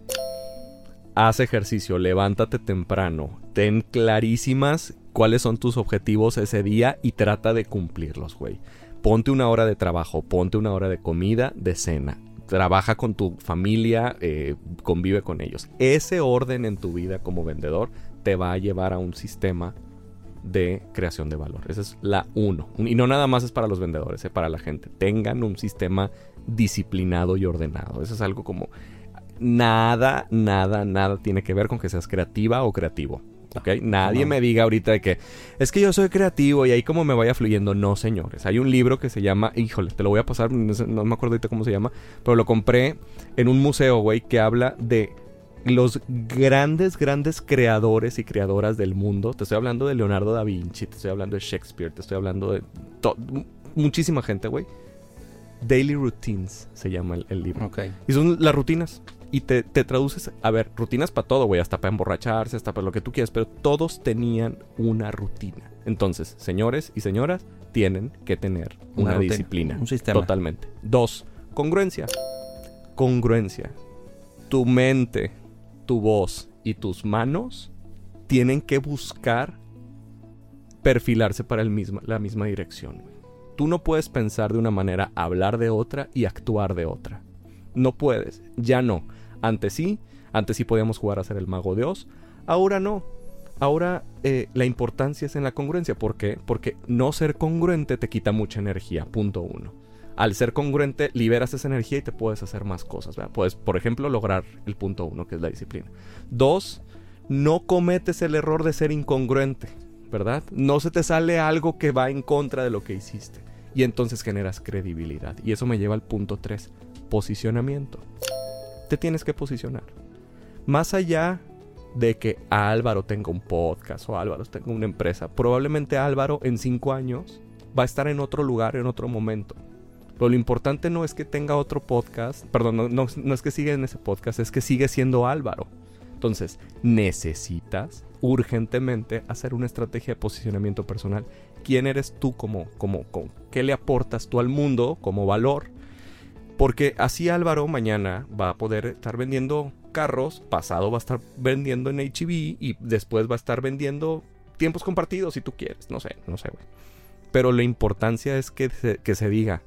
Haz ejercicio, levántate temprano, ten clarísimas cuáles son tus objetivos ese día y trata de cumplirlos, güey. Ponte una hora de trabajo, ponte una hora de comida, de cena trabaja con tu familia, eh, convive con ellos. Ese orden en tu vida como vendedor te va a llevar a un sistema de creación de valor. Esa es la uno. Y no nada más es para los vendedores, es para la gente. Tengan un sistema disciplinado y ordenado. Eso es algo como nada, nada, nada tiene que ver con que seas creativa o creativo. Nadie me diga ahorita de que es que yo soy creativo y ahí como me vaya fluyendo. No, señores. Hay un libro que se llama, híjole, te lo voy a pasar, no, me acuerdo ahorita cómo se llama, pero lo compré en un museo, güey, que habla de los grandes, grandes creadores y creadoras del mundo. Te estoy hablando de Leonardo da Vinci, te estoy hablando de Shakespeare, te estoy hablando de muchísima gente, güey. Daily Routines se llama el, libro. Y son las rutinas y te, traduces, a ver, rutinas para todo, güey, hasta para emborracharse, hasta para lo que tú quieras, pero todos tenían una rutina. Entonces, señores y señoras, tienen que tener una, disciplina. Un sistema. Totalmente. Dos, congruencia. Congruencia. Tu mente, tu voz y tus manos tienen que buscar perfilarse para la misma dirección. Tú no puedes pensar de una manera, hablar de otra y actuar de otra. No puedes, ya no. Antes sí, antes sí podíamos jugar a ser el mago de Oz, ahora no. Ahora eh, la importancia es en la congruencia. ¿Por qué? Porque no ser congruente te quita mucha energía, punto uno. Al ser congruente liberas esa energía y te puedes hacer más cosas. Puedes, por ejemplo, lograr el punto uno, que es la disciplina. Dos, no cometes el error de ser incongruente. ¿verdad? No se te sale algo que va en contra de lo que hiciste. Y entonces generas credibilidad. Y eso me lleva al punto 3, posicionamiento. Te tienes que posicionar. Más allá de que Álvaro tenga un podcast o Álvaro tenga una empresa, probablemente Álvaro en 5 años va a estar en otro lugar, en otro momento. Pero lo importante no es que tenga otro podcast, perdón, no, es que siga en ese podcast, es que sigue siendo Álvaro. Entonces, necesitas urgentemente hacer una estrategia de posicionamiento personal. ¿Quién eres tú como, como, como qué le aportas tú al mundo como valor? Porque así Álvaro mañana va a poder estar vendiendo carros, pasado va a estar vendiendo en HB y después va a estar vendiendo tiempos compartidos si tú quieres. No sé, no sé, güey. Pero la importancia es que se diga,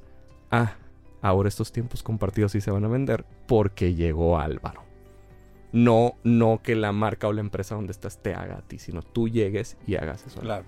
ah, ahora estos tiempos compartidos sí se van a vender porque llegó Álvaro. No, no que la marca o la empresa donde estás te haga a ti, sino tú llegues y hagas eso. Claro.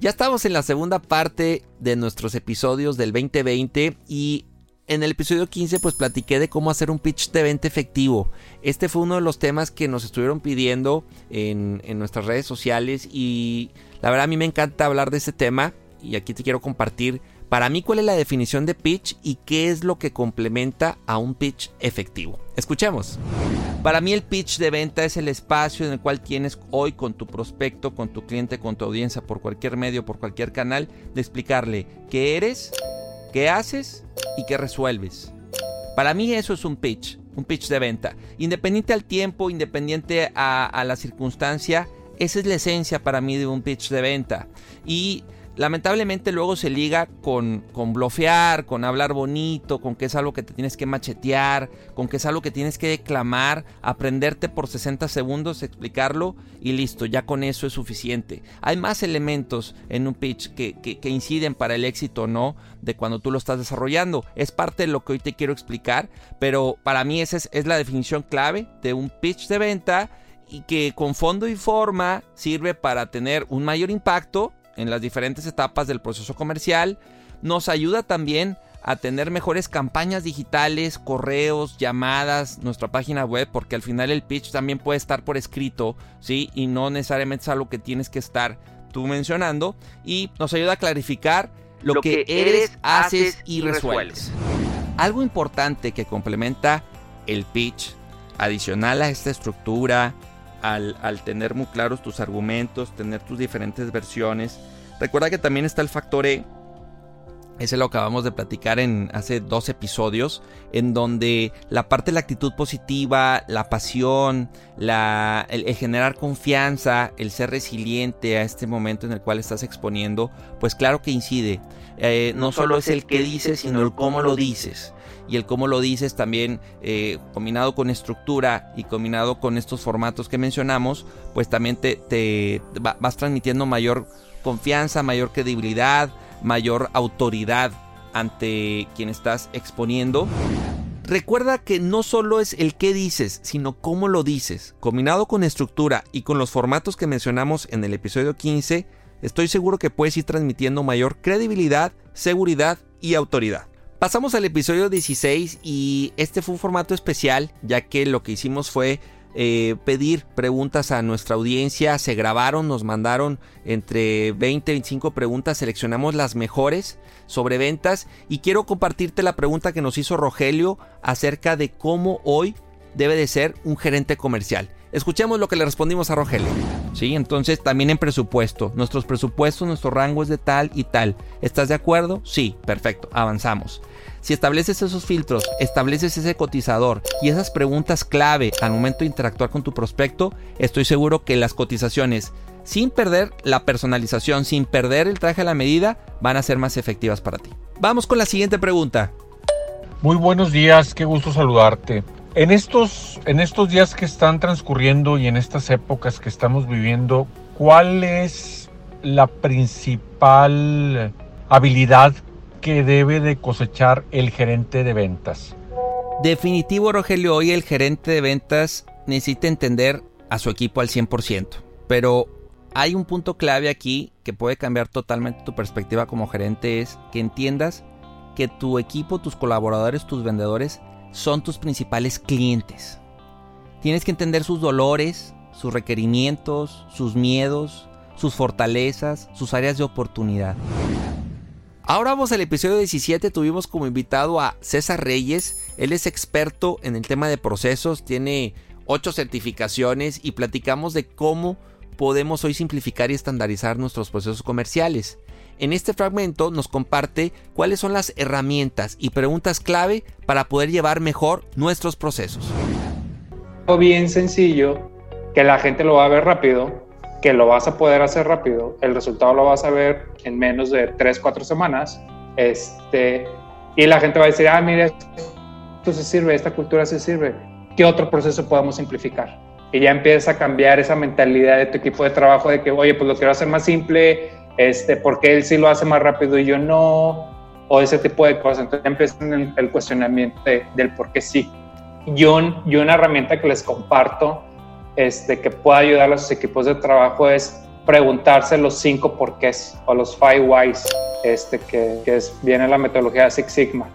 Ya estamos en la segunda parte de nuestros episodios del 2020 y en el episodio 15 pues platiqué de cómo hacer un pitch de venta efectivo. Este fue uno de los temas que nos estuvieron pidiendo en, en nuestras redes sociales y la verdad a mí me encanta hablar de este tema y aquí te quiero compartir para mí cuál es la definición de pitch y qué es lo que complementa a un pitch efectivo. Escuchemos. Para mí el pitch de venta es el espacio en el cual tienes hoy con tu prospecto, con tu cliente, con tu audiencia, por cualquier medio, por cualquier canal, de explicarle qué eres, qué haces y qué resuelves. Para mí eso es un pitch, un pitch de venta. Independiente al tiempo, independiente a, a la circunstancia, esa es la esencia para mí de un pitch de venta. Y lamentablemente luego se liga con, con blofear, con hablar bonito, con que es algo que te tienes que machetear, con que es algo que tienes que declamar, aprenderte por 60 segundos, explicarlo y listo, ya con eso es suficiente. Hay más elementos en un pitch que, que, inciden para el éxito o no de cuando tú lo estás desarrollando. Es parte de lo que hoy te quiero explicar, pero para mí esa es, es la definición clave de un pitch de venta y que con fondo y forma sirve para tener un mayor impacto en las diferentes etapas del proceso comercial. Nos ayuda también a tener mejores campañas digitales, correos, llamadas, nuestra página web, porque al final el pitch también puede estar por escrito, ¿sí? Y no necesariamente es algo que tienes que estar tú mencionando. Y nos ayuda a clarificar lo, lo que, que, eres, haces y resuelves. Algo importante que complementa el pitch, adicional a esta estructura, al, al, tener muy claros tus argumentos, tener tus diferentes versiones. Recuerda que también está el factor E. Ese lo acabamos de platicar en hace dos episodios, en donde la parte de la actitud positiva, la pasión, la, el, el, generar confianza, el ser resiliente a este momento en el cual estás exponiendo, pues claro que incide. Eh, no, no solo es el que dices, sino el cómo lo dices y el cómo lo dices también eh, combinado con estructura y combinado con estos formatos que mencionamos, pues también te, te va, vas transmitiendo mayor confianza, mayor credibilidad, mayor autoridad ante quien estás exponiendo. Recuerda que no solo es el qué dices, sino cómo lo dices. Combinado con estructura y con los formatos que mencionamos en el episodio 15, estoy seguro que puedes ir transmitiendo mayor credibilidad, seguridad y autoridad. Pasamos al episodio 16 y este fue un formato especial ya que lo que hicimos fue eh, pedir preguntas a nuestra audiencia, se grabaron, nos mandaron entre 20 y 25 preguntas, seleccionamos las mejores sobre ventas. Y quiero compartirte la pregunta que nos hizo Rogelio acerca de cómo hoy debe de ser un gerente comercial. Escuchemos lo que le respondimos a Rogelio. Sí, entonces también en presupuesto. Nuestros presupuestos, nuestro rango es de tal y tal. ¿Estás de acuerdo? Sí, perfecto, avanzamos. Si estableces esos filtros, estableces ese cotizador y esas preguntas clave al momento de interactuar con tu prospecto, estoy seguro que las cotizaciones, sin perder la personalización, sin perder el traje a la medida, van a ser más efectivas para ti. Vamos con la siguiente pregunta. Muy buenos días, qué gusto saludarte. En estos, en estos días que están transcurriendo y en estas épocas que estamos viviendo, ¿cuál es la principal habilidad que debe de cosechar el gerente de ventas? Definitivo, Rogelio, hoy el gerente de ventas necesita entender a su equipo al 100%, pero hay un punto clave aquí que puede cambiar totalmente tu perspectiva como gerente, es que entiendas que tu equipo, tus colaboradores, tus vendedores son tus principales clientes. Tienes que entender sus dolores, sus requerimientos, sus miedos, sus fortalezas, sus áreas de oportunidad. Ahora vamos al episodio 17, tuvimos como invitado a César Reyes, él es experto en el tema de procesos, tiene ocho certificaciones y platicamos de cómo podemos hoy simplificar y estandarizar nuestros procesos comerciales. En este fragmento nos comparte cuáles son las herramientas y preguntas clave para poder llevar mejor nuestros procesos. Bien sencillo, que la gente lo va a ver rápido, que lo vas a poder hacer rápido, el resultado lo vas a ver en menos de 3, 4 semanas, este, y la gente va a decir, ah, mire, esto se sirve, esta cultura se sirve, ¿qué otro proceso podemos simplificar? Y ya empieza a cambiar esa mentalidad de tu equipo de trabajo de que, oye, pues lo quiero hacer más simple, este, porque él sí lo hace más rápido y yo no, o ese tipo de cosas. Entonces empieza el, cuestionamiento del por qué sí. Yo, yo una herramienta que les comparto, este, que pueda ayudar a sus equipos de trabajo es preguntarse los cinco porqués o los five whys, este, que, que es, viene la metodología de Six Sigma.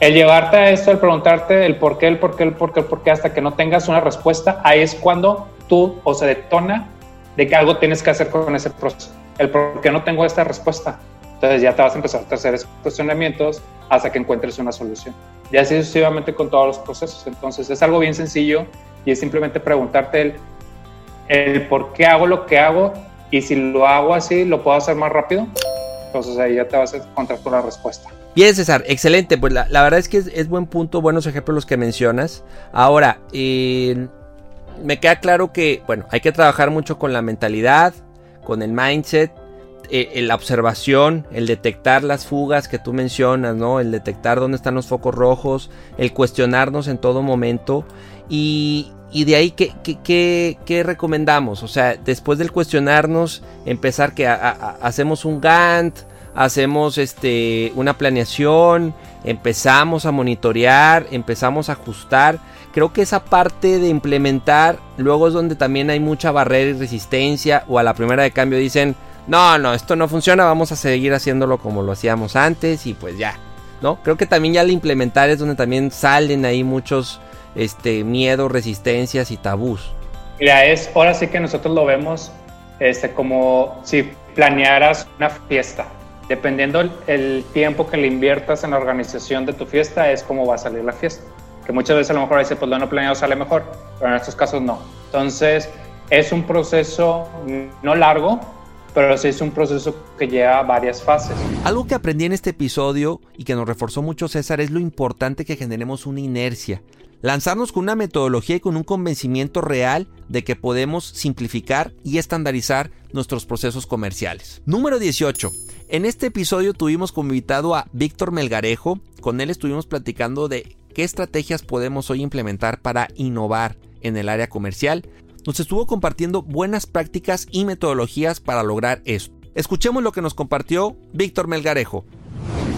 El llevarte a esto, el preguntarte el por qué, el por qué, el por qué, el por qué, hasta que no tengas una respuesta, ahí es cuando tú o se detona de que algo tienes que hacer con ese proceso el por qué no tengo esta respuesta. Entonces ya te vas a empezar a hacer esos cuestionamientos hasta que encuentres una solución. Y así sucesivamente con todos los procesos. Entonces es algo bien sencillo y es simplemente preguntarte el, el por qué hago lo que hago y si lo hago así, ¿lo puedo hacer más rápido? Entonces ahí ya te vas a encontrar con la respuesta. Bien, César, excelente. Pues la, verdad es que es, buen punto, buenos ejemplos los que mencionas. Ahora, eh, me queda claro que, bueno, hay que trabajar mucho con la mentalidad, con el mindset, eh, la observación, el detectar las fugas que tú mencionas, ¿no? El detectar dónde están los focos rojos, el cuestionarnos en todo momento. Y, de ahí, ¿qué, qué, recomendamos? O sea, después del cuestionarnos, empezar que hacemos un Gantt, hacemos este, una planeación, empezamos a monitorear, empezamos a ajustar creo que esa parte de implementar luego es donde también hay mucha barrera y resistencia o a la primera de cambio dicen, no, no, esto no funciona, vamos a seguir haciéndolo como lo hacíamos antes y pues ya, ¿no? Creo que también ya al implementar es donde también salen ahí muchos este, miedos, resistencias y tabús. Mira, es, ahora sí que nosotros lo vemos este, como si planearas una fiesta. Dependiendo el, tiempo que le inviertas en la organización de tu fiesta, es como va a salir la fiesta que muchas veces a lo mejor dice, pues lo no planeado sale mejor, pero en estos casos no. Entonces, es un proceso no largo, pero sí es un proceso que lleva varias fases. Algo que aprendí en este episodio y que nos reforzó mucho César es lo importante que generemos una inercia. Lanzarnos con una metodología y con un convencimiento real de que podemos simplificar y estandarizar nuestros procesos comerciales. Número 18. En este episodio tuvimos como invitado a Víctor Melgarejo. Con él estuvimos platicando de qué estrategias podemos hoy implementar para innovar en el área comercial, nos estuvo compartiendo buenas prácticas y metodologías para lograr esto. Escuchemos lo que nos compartió Víctor Melgarejo.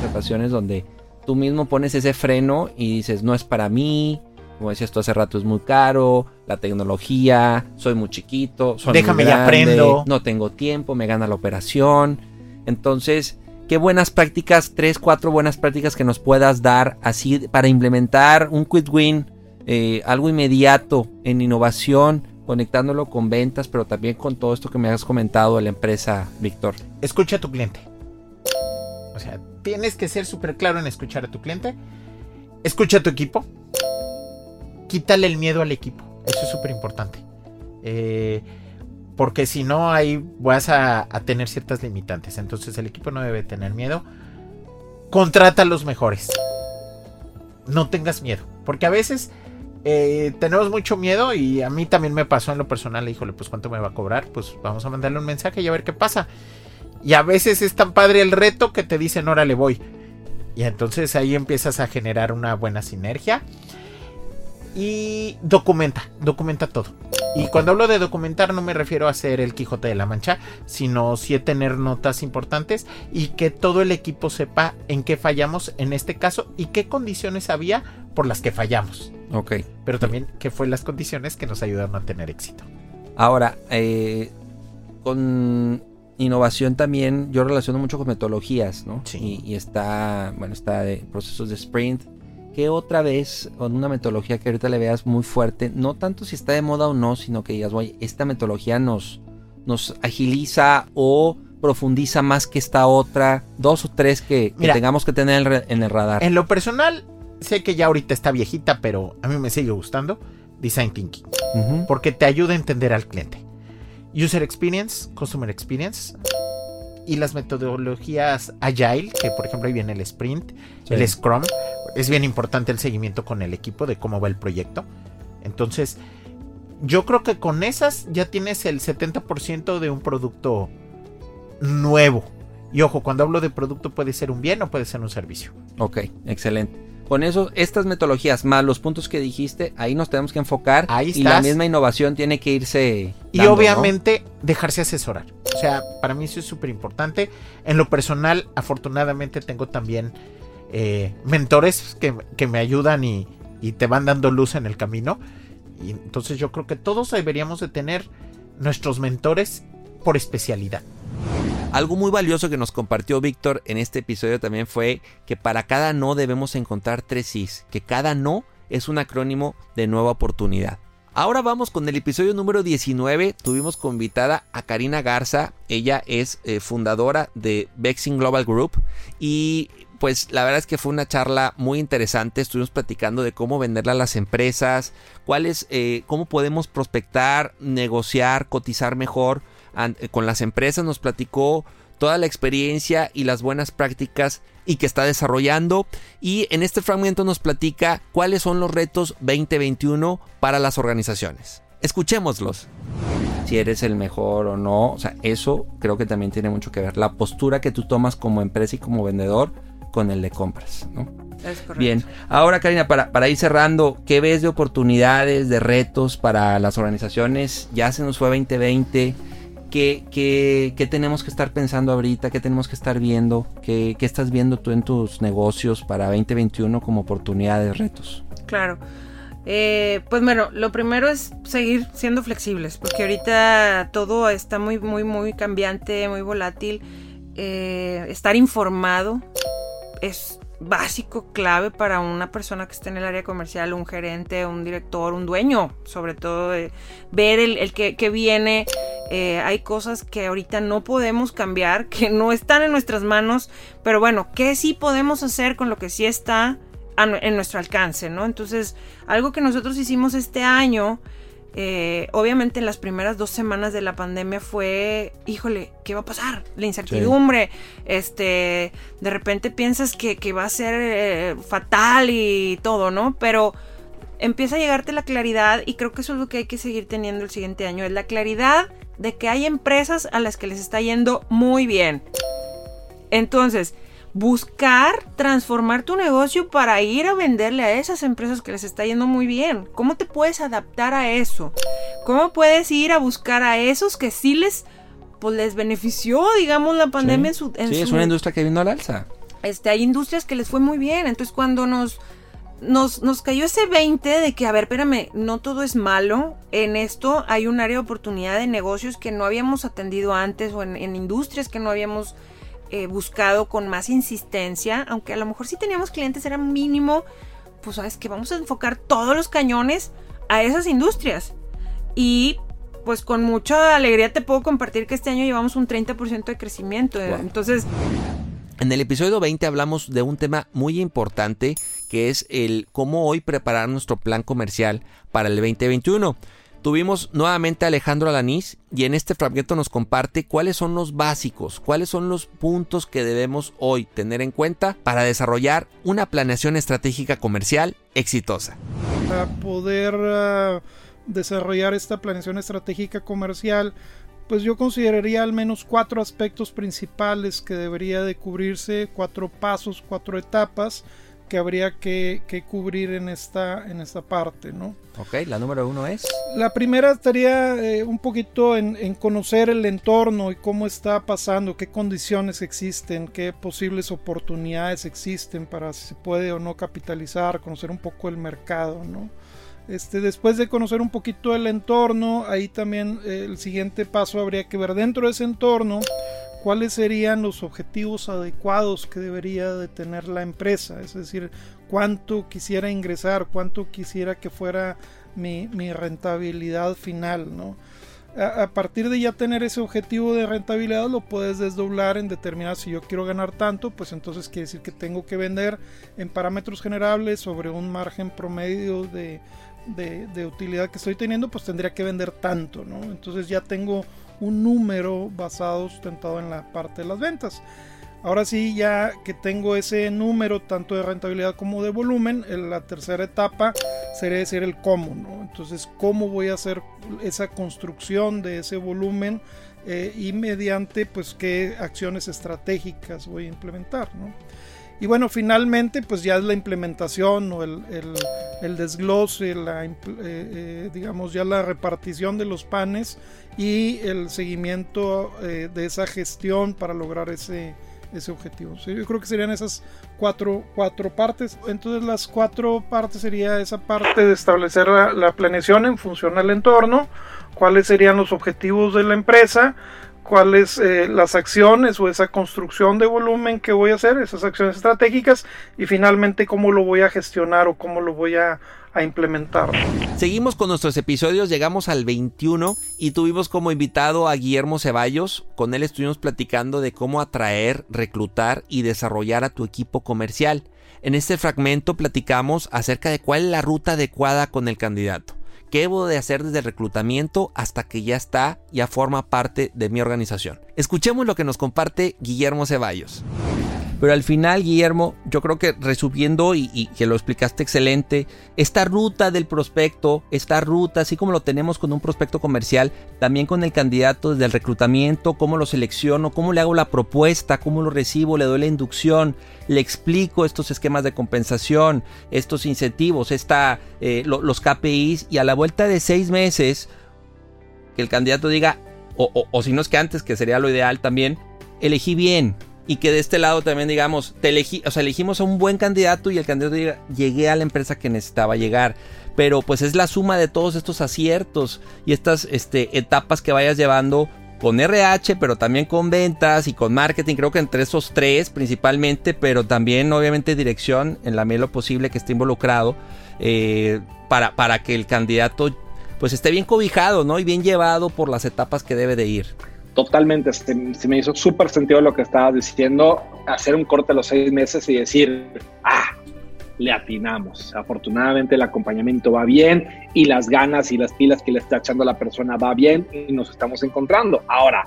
Hay ocasiones donde tú mismo pones ese freno y dices, no es para mí, como decías tú hace rato, es muy caro, la tecnología, soy muy chiquito, soy déjame muy aprendo, no tengo tiempo, me gana la operación. Entonces, qué buenas prácticas, tres, cuatro buenas prácticas que nos puedas dar así para implementar un quick win, eh, algo inmediato en innovación, conectándolo con ventas, pero también con todo esto que me has comentado de la empresa, Víctor. Escucha a tu cliente. O sea, tienes que ser súper claro en escuchar a tu cliente. Escucha a tu equipo. Quítale el miedo al equipo. Eso es súper importante. Eh, porque si no, ahí vas a, tener ciertas limitantes. Entonces el equipo no debe tener miedo. Contrata a los mejores. No tengas miedo. Porque a veces eh, tenemos mucho miedo y a mí también me pasó en lo personal. Híjole, pues cuánto me va a cobrar. Pues vamos a mandarle un mensaje y a ver qué pasa. Y a veces es tan padre el reto que te dicen, órale, voy. Y entonces ahí empiezas a generar una buena sinergia. Y documenta, documenta todo. Y cuando hablo de documentar no me refiero a hacer el Quijote de la Mancha, sino sí tener notas importantes y que todo el equipo sepa en qué fallamos en este caso y qué condiciones había por las que fallamos. Ok. Pero también qué fue las condiciones que nos ayudaron a tener éxito. Ahora, eh, con innovación también yo relaciono mucho con metodologías, ¿no? Sí. Y, y está, bueno, está de procesos de sprint, que otra vez, con una metodología que ahorita le veas muy fuerte, no tanto si está de moda o no, sino que digas, oye, esta metodología nos, nos agiliza o profundiza más que esta otra? Dos o tres que, que Mira. tengamos que tener en el- radar. En lo personal, sé que ya ahorita está viejita, pero a mí me sigue gustando. Design Thinking. Porque te ayuda a entender al cliente. User Experience, Customer Experience. Y las metodologías Agile, que por ejemplo ahí viene el Sprint, Sí. el Scrum. Es bien importante el seguimiento con el equipo de cómo va el proyecto. Entonces, yo creo que con esas ya tienes el 70% de un producto nuevo. Y ojo, cuando hablo de producto puede ser un bien o puede ser un servicio. Ok, excelente. Con eso, estas metodologías más los puntos que dijiste, ahí nos tenemos que enfocar. Ahí y la estás. misma innovación tiene que irse. Y obviamente dejarse asesorar. O sea, para mí eso es súper importante. En lo personal, afortunadamente tengo también eh, mentores que, que me ayudan y, y te van dando luz en el camino. Y entonces yo creo que todos deberíamos de tener nuestros mentores por especialidad. Algo muy valioso que nos compartió Víctor en este episodio también fue que para cada no debemos encontrar tres sís, que cada no es un acrónimo de nueva oportunidad. Ahora vamos con el episodio número 19. Tuvimos como invitada a Karina Garza. Ella es eh, fundadora de Vexing Global Group. Y pues la verdad es que fue una charla muy interesante. Estuvimos platicando de cómo venderla a las empresas, cuáles, eh, cómo podemos prospectar, negociar, cotizar mejor eh, con las empresas. Nos platicó toda la experiencia y las buenas prácticas y que está desarrollando. Y en este fragmento nos platica cuáles son los retos 2021 para las organizaciones. Escuchémoslos. Si eres el mejor o no, o sea, eso creo que también tiene mucho que ver. La postura que tú tomas como empresa y como vendedor con el de compras, ¿no? Es correcto. Bien, ahora Karina, para, para ir cerrando, ¿qué ves de oportunidades, de retos para las organizaciones? Ya se nos fue 2020. ¿Qué, qué, qué tenemos que estar pensando ahorita? ¿Qué tenemos que estar viendo? ¿Qué, qué estás viendo tú en tus negocios para 2021 como oportunidades, retos? Claro. Eh, pues bueno, lo primero es seguir siendo flexibles, porque ahorita todo está muy, muy, muy cambiante, muy volátil. Eh, estar informado es básico, clave para una persona que esté en el área comercial, un gerente, un director, un dueño, sobre todo ver el, que, viene. Eh, hay cosas que ahorita no podemos cambiar, que no están en nuestras manos, pero bueno, ¿qué sí podemos hacer con lo que sí está en nuestro alcance, ¿no? Entonces, algo que nosotros hicimos este año, eh, obviamente en las primeras dos semanas de la pandemia fue, híjole, ¿qué va a pasar? La incertidumbre, este, de repente piensas que, que va a ser eh, fatal y todo, ¿no? Pero empieza a llegarte la claridad y creo que eso es lo que hay que seguir teniendo el siguiente año, es la claridad de que hay empresas a las que les está yendo muy bien. Entonces, buscar transformar tu negocio para ir a venderle a esas empresas que les está yendo muy bien. ¿Cómo te puedes adaptar a eso? ¿Cómo puedes ir a buscar a esos que sí les pues les benefició, digamos, la pandemia en su en sí, es una industria que vino al alza. este, hay industrias que les fue muy bien. Entonces, cuando nos, nos, nos cayó ese 20 de que, a ver, espérame, no todo es malo. En esto hay un área de oportunidad de negocios que no habíamos atendido antes o en, en industrias que no habíamos eh, buscado con más insistencia. Aunque a lo mejor si teníamos clientes era mínimo, pues sabes que vamos a enfocar todos los cañones a esas industrias. Y pues con mucha alegría te puedo compartir que este año llevamos un 30% de crecimiento. Wow. Entonces, En el episodio 20 hablamos de un tema muy importante que es el cómo hoy preparar nuestro plan comercial para el 2021. Tuvimos nuevamente a Alejandro Alanís y en este fragmento nos comparte cuáles son los básicos, cuáles son los puntos que debemos hoy tener en cuenta para desarrollar una planeación estratégica comercial exitosa. para poder ah, desarrollar esta planeación estratégica comercial, pues yo consideraría al menos cuatro aspectos principales que debería de cubrirse, cuatro pasos, cuatro etapas que habría que, que cubrir en esta, en esta parte, ¿no? Ok, la número uno es... La primera estaría eh, un poquito en, en conocer el entorno y cómo está pasando, qué condiciones existen, qué posibles oportunidades existen para si se puede o no capitalizar, conocer un poco el mercado, ¿no? Este, después de conocer un poquito el entorno, ahí también eh, el siguiente paso habría que ver dentro de ese entorno cuáles serían los objetivos adecuados que debería de tener la empresa, es decir, cuánto quisiera ingresar, cuánto quisiera que fuera mi, mi rentabilidad final, ¿no? a, partir de ya tener ese objetivo de rentabilidad lo puedes desdoblar en determinar si yo quiero ganar tanto, pues entonces quiere decir que tengo que vender en parámetros generables sobre un margen promedio de, de, utilidad que estoy teniendo, pues tendría que vender tanto, ¿no? Entonces ya tengo un número basado, sustentado en la parte de las ventas. Ahora sí, ya que tengo ese número tanto de rentabilidad como de volumen, en la tercera etapa sería decir el cómo, ¿no? Entonces, ¿cómo voy a hacer esa construcción de ese volumen eh, y mediante, pues, qué acciones estratégicas voy a implementar, ¿no? Y bueno, finalmente, pues ya es la implementación o el, desglose, la, eh, eh, digamos, ya la repartición de los panes y el seguimiento de esa gestión para lograr ese, ese objetivo. yo creo que serían esas cuatro, cuatro partes. Entonces las cuatro partes sería esa parte de establecer la, planeación en función al entorno, cuáles serían los objetivos de la empresa, cuáles eh, las acciones o esa construcción de volumen que voy a hacer, esas acciones estratégicas y finalmente cómo lo voy a gestionar o cómo lo voy a a implementar. Seguimos con nuestros episodios, llegamos al 21 y tuvimos como invitado a Guillermo Ceballos. Con él estuvimos platicando de cómo atraer, reclutar y desarrollar a tu equipo comercial. En este fragmento platicamos acerca de cuál es la ruta adecuada con el candidato. ¿Qué debo de hacer desde el reclutamiento hasta que ya está, ya forma parte de mi organización? Escuchemos lo que nos comparte Guillermo Ceballos. Pero al final, Guillermo, yo creo que resumiendo y, que lo explicaste excelente, esta ruta del prospecto, esta ruta, así como lo tenemos con un prospecto comercial, también con el candidato desde el reclutamiento, cómo lo selecciono, cómo le hago la propuesta, cómo lo recibo, le doy la inducción, le explico estos esquemas de compensación, estos incentivos, esta, eh, los KPIs y a la vuelta de seis meses que el candidato diga, o, o si no es que antes, que sería lo ideal también, elegí bien, y que de este lado también digamos, te elegí, o sea, elegimos a un buen candidato y el candidato diga, llegué a la empresa que necesitaba llegar. Pero pues es la suma de todos estos aciertos y estas este, etapas que vayas llevando con RH, pero también con ventas y con marketing, creo que entre esos tres principalmente, pero también obviamente dirección en la medida lo posible que esté involucrado eh, para, para que el candidato pues esté bien cobijado, ¿no? Y bien llevado por las etapas que debe de ir totalmente, se, me hizo súper sentido lo que estabas diciendo, hacer un corte a los seis meses y decir, ah, le atinamos. Afortunadamente el acompañamiento va bien y las ganas y las pilas que le está echando la persona va bien y nos estamos encontrando. Ahora,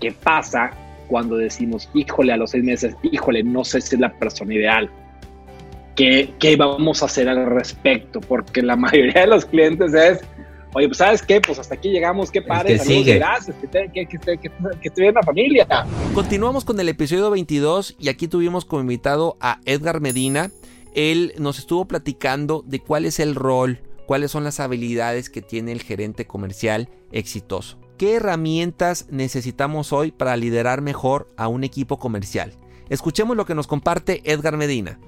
¿qué pasa cuando decimos, híjole, a los seis meses, híjole, no sé si es la persona ideal? ¿Qué, qué vamos a hacer al respecto? Porque la mayoría de los clientes es, Oye, pues ¿sabes qué? Pues hasta aquí llegamos, qué padre, saludos, gracias, que, te, que, que, que, que esté bien la familia. Continuamos con el episodio 22 y aquí tuvimos como invitado a Edgar Medina. Él nos estuvo platicando de cuál es el rol, cuáles son las habilidades que tiene el gerente comercial exitoso. ¿Qué herramientas necesitamos hoy para liderar mejor a un equipo comercial? Escuchemos lo que nos comparte Edgar Medina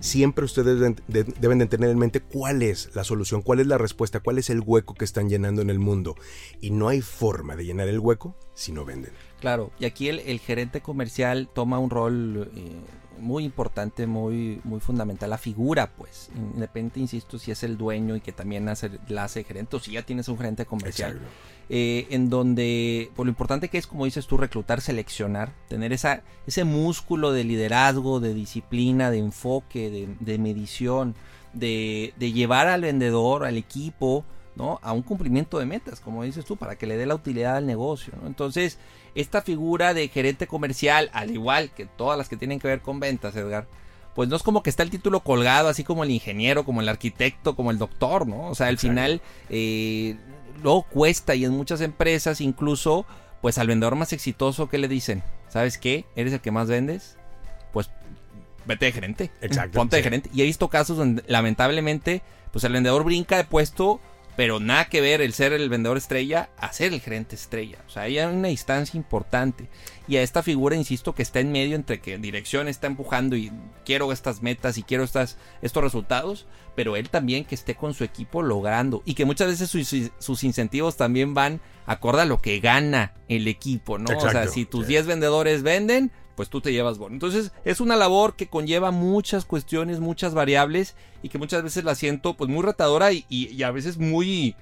siempre ustedes deben, de tener en mente cuál es la solución, cuál es la respuesta, cuál es el hueco que están llenando en el mundo. Y no hay forma de llenar el hueco si no venden. Claro, y aquí el, gerente comercial toma un rol eh, muy importante, muy, muy fundamental, la figura, pues. Independiente, insisto, si es el dueño y que también hace, la hace gerente o si ya tienes un gerente comercial. Eh, en donde, por lo importante que es, como dices tú, reclutar, seleccionar, tener esa, ese músculo de liderazgo, de disciplina, de enfoque, de, medición, de, de, llevar al vendedor, al equipo, ¿no? A un cumplimiento de metas, como dices tú, para que le dé la utilidad al negocio, ¿no? Entonces, esta figura de gerente comercial, al igual que todas las que tienen que ver con ventas, Edgar, pues no es como que está el título colgado, así como el ingeniero, como el arquitecto, como el doctor, ¿no? O sea, al final eh, luego cuesta y en muchas empresas incluso, pues al vendedor más exitoso, ¿qué le dicen? ¿Sabes qué? ¿Eres el que más vendes? Pues vete de gerente. Exacto. Ponte de gerente. Y he visto casos donde lamentablemente, pues el vendedor brinca de puesto pero nada que ver el ser el vendedor estrella a ser el gerente estrella. O sea, hay una distancia importante. Y a esta figura, insisto, que está en medio entre que dirección está empujando y quiero estas metas y quiero estas, estos resultados, pero él también que esté con su equipo logrando y que muchas veces sus, incentivos también van acorde a lo que gana el equipo, ¿no? o sea, si tus 10 vendedores venden, pues tú te llevas bono. Entonces es una labor que conlleva muchas cuestiones, muchas variables y que muchas veces la siento pues muy retadora y, a veces muy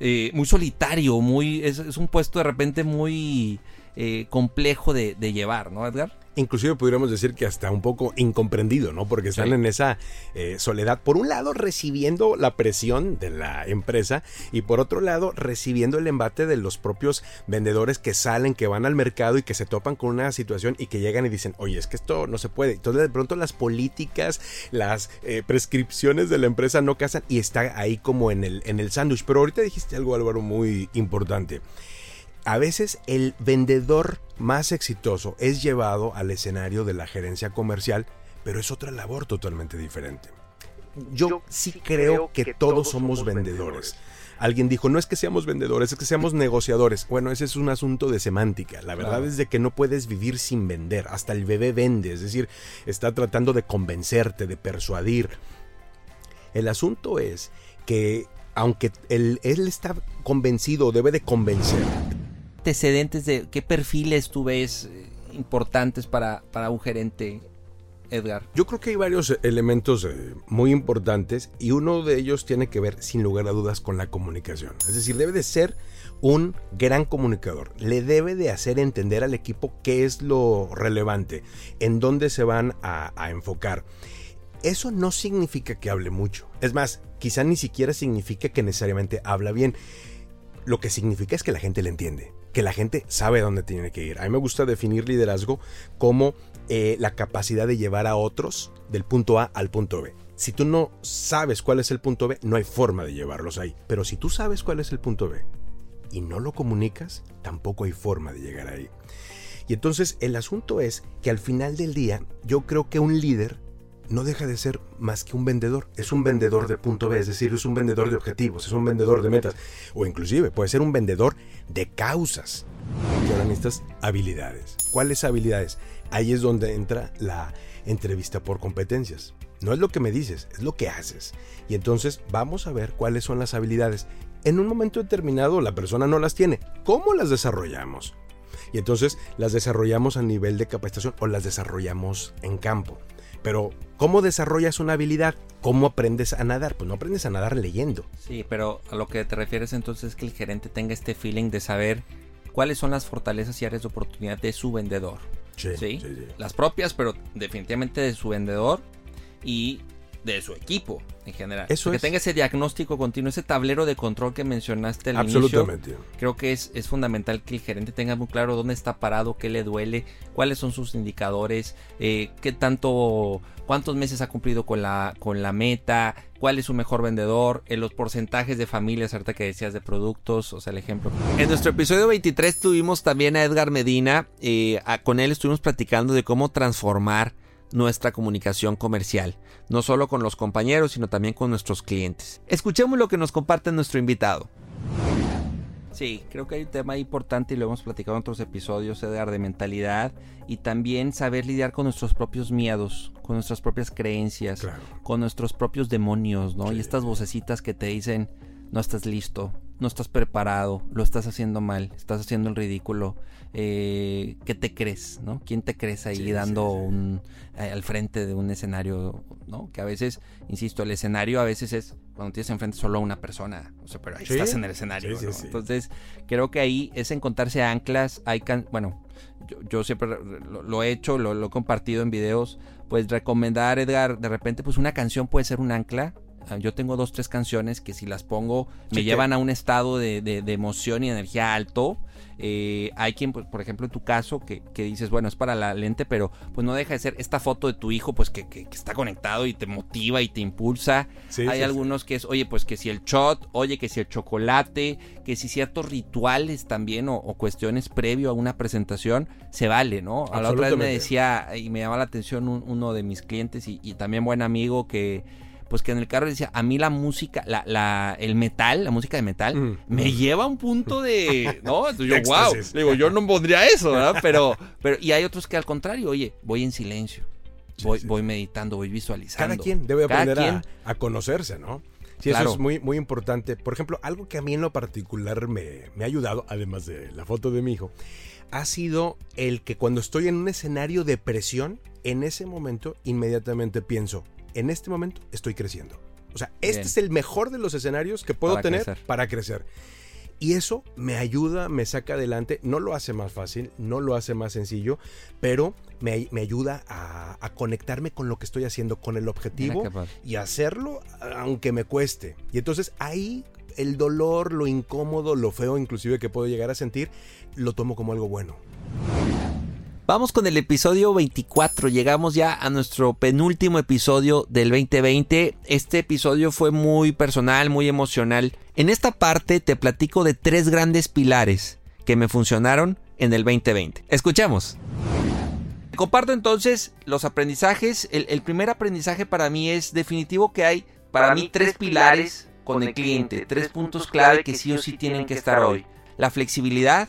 eh, muy solitario, muy es, un puesto de repente muy eh, complejo de llevar, ¿no, Edgar? Inclusive pudiéramos decir que hasta un poco incomprendido, ¿no? Porque están Sí. en esa eh, soledad, por un lado recibiendo la presión de la empresa y por otro lado recibiendo el embate de los propios vendedores que salen, que van al mercado y que se topan con una situación y que llegan y dicen, oye, es que esto no se puede. Entonces de pronto las políticas, las eh, prescripciones de la empresa no casan y está ahí como en el, en el sándwich. Pero ahorita dijiste algo, Álvaro, muy importante a veces el vendedor más exitoso es llevado al escenario de la gerencia comercial, pero es otra labor totalmente diferente. Yo sí creo que todos somos vendedores. Alguien dijo, no es que seamos vendedores, es que seamos negociadores. Bueno, ese es un asunto de semántica. La verdad Claro. es de que no puedes vivir sin vender. Hasta el bebé vende, es decir, está tratando de convencerte, de persuadir. El asunto es que aunque él, él está convencido, debe de convencer, Antecedentes de qué perfiles tú ves eh, importantes para, para un gerente, Edgar. Yo creo que hay varios elementos eh, muy importantes y uno de ellos tiene que ver sin lugar a dudas con la comunicación. Es decir, debe de ser un gran comunicador. Le debe de hacer entender al equipo qué es lo relevante, en dónde se van a, a enfocar. Eso no significa que hable mucho. Es más, quizá ni siquiera significa que necesariamente habla bien. Lo que significa es que la gente le entiende, que la gente sabe dónde tiene que ir. A mí me gusta definir liderazgo como eh, la capacidad de llevar a otros del punto A al punto B. Si tú no sabes cuál es el punto B, no hay forma de llevarlos ahí. Pero si tú sabes cuál es el punto B y no lo comunicas, tampoco hay forma de llegar ahí. Y entonces el asunto es que al final del día, yo creo que un líder no deja de ser más que un vendedor. Es un vendedor de punto B, es decir, es un vendedor de objetivos, es un vendedor de metas, o inclusive puede ser un vendedor de causas. Y ahora necesitas habilidades. ¿Cuáles habilidades? Ahí es donde entra la entrevista por competencias. No es lo que me dices, es lo que haces. Y entonces vamos a ver cuáles son las habilidades. En un momento determinado la persona no las tiene. ¿Cómo las desarrollamos? Y entonces las desarrollamos a nivel de capacitación o las desarrollamos en campo. Pero, ¿cómo desarrollas una habilidad? ¿Cómo aprendes a nadar? Pues no aprendes a nadar leyendo. Sí, pero a lo que te refieres entonces es que el gerente tenga este feeling de saber cuáles son las fortalezas y áreas de oportunidad de su vendedor. Sí, ¿sí? sí, sí. Las propias, pero definitivamente de su vendedor y de su equipo en general. Eso que es. tenga ese diagnóstico continuo, ese tablero de control que mencionaste al inicio. Absolutamente. Creo que es, es fundamental que el gerente tenga muy claro dónde está parado, qué le duele, cuáles son sus indicadores, eh, qué tanto, cuántos meses ha cumplido con la, con la meta, cuál es su mejor vendedor, en los porcentajes de familias, ahorita que decías de productos, o sea, el ejemplo. En nuestro episodio 23 tuvimos también a Edgar Medina, eh, a- con él estuvimos platicando de cómo transformar nuestra comunicación comercial, no solo con los compañeros, sino también con nuestros clientes. Escuchemos lo que nos comparte nuestro invitado. Sí, creo que hay un tema importante y lo hemos platicado en otros episodios, Edgar, de mentalidad y también saber lidiar con nuestros propios miedos, con nuestras propias creencias, con nuestros propios demonios, ¿no? Y estas vocecitas que te dicen, no estás listo, no estás preparado, lo estás haciendo mal, estás haciendo el ridículo, eh, ¿qué te crees, no? ¿Quién te crees ahí Sí, dando sí. un eh, al frente de un escenario, ¿no? Que a veces, insisto, el escenario a veces es cuando tienes enfrente solo a una persona, o sea, pero ahí estás en el escenario, ¿no? Entonces, creo que ahí es encontrarse anclas, hay can- bueno, yo, yo siempre lo, lo he hecho, lo, lo he compartido en videos, pues recomendar, Edgar, de repente, pues una canción puede ser un ancla. Ah, Yo tengo dos, tres canciones que si las pongo me Sí, que- llevan a un estado de, de- de emoción y energía alto. Eh, hay quien, pues, por ejemplo, en tu caso, que, que dices, bueno, es para la lente, pero pues no deja de ser esta foto de tu hijo, pues que, que- que está conectado y te motiva y te impulsa. Sí, hay sí, sí. algunos que es, oye, pues que si el shot, oye, que si el chocolate, que si ciertos rituales también o, o cuestiones previo a una presentación, se vale, ¿no? A la otra vez me decía, y me llama la atención un- uno de mis clientes y, y también buen amigo que pues que en el carro decía, a mí la música, la, la, el metal, la música de metal, Mm, me mm. lleva a un punto de, ¿no? Entonces yo, wow, digo, yo no pondría eso, ¿verdad? Pero, pero, y hay otros que al contrario, oye, voy en silencio, voy, sí, voy meditando, voy visualizando. Cada quien debe aprender quien, a, a conocerse, ¿no? Sí, Claro. eso es muy, muy importante. Por ejemplo, algo que a mí en lo particular me, me ha ayudado, además de la foto de mi hijo, ha sido el que cuando estoy en un escenario de presión, en ese momento inmediatamente pienso, en este momento estoy creciendo. O sea, este es el mejor de los escenarios que puedo Para tener crecer. para crecer. Y eso me ayuda, me saca adelante. No lo hace más fácil, no lo hace más sencillo, pero me, me ayuda a, a conectarme con lo que estoy haciendo, con el objetivo y hacerlo aunque me cueste. Y entonces ahí el dolor, lo incómodo, lo feo inclusive que puedo llegar a sentir, lo tomo como algo bueno. Vamos con el episodio 24. Llegamos ya a nuestro penúltimo episodio del 2020. Este episodio fue muy personal, muy emocional. En esta parte te platico de tres grandes pilares que me funcionaron en el 2020. Escuchemos. Comparto entonces los aprendizajes. El, el primer aprendizaje para mí es definitivo que hay para mí tres pilares con el cliente, tres puntos clave que sí o sí tienen que estar hoy. La flexibilidad,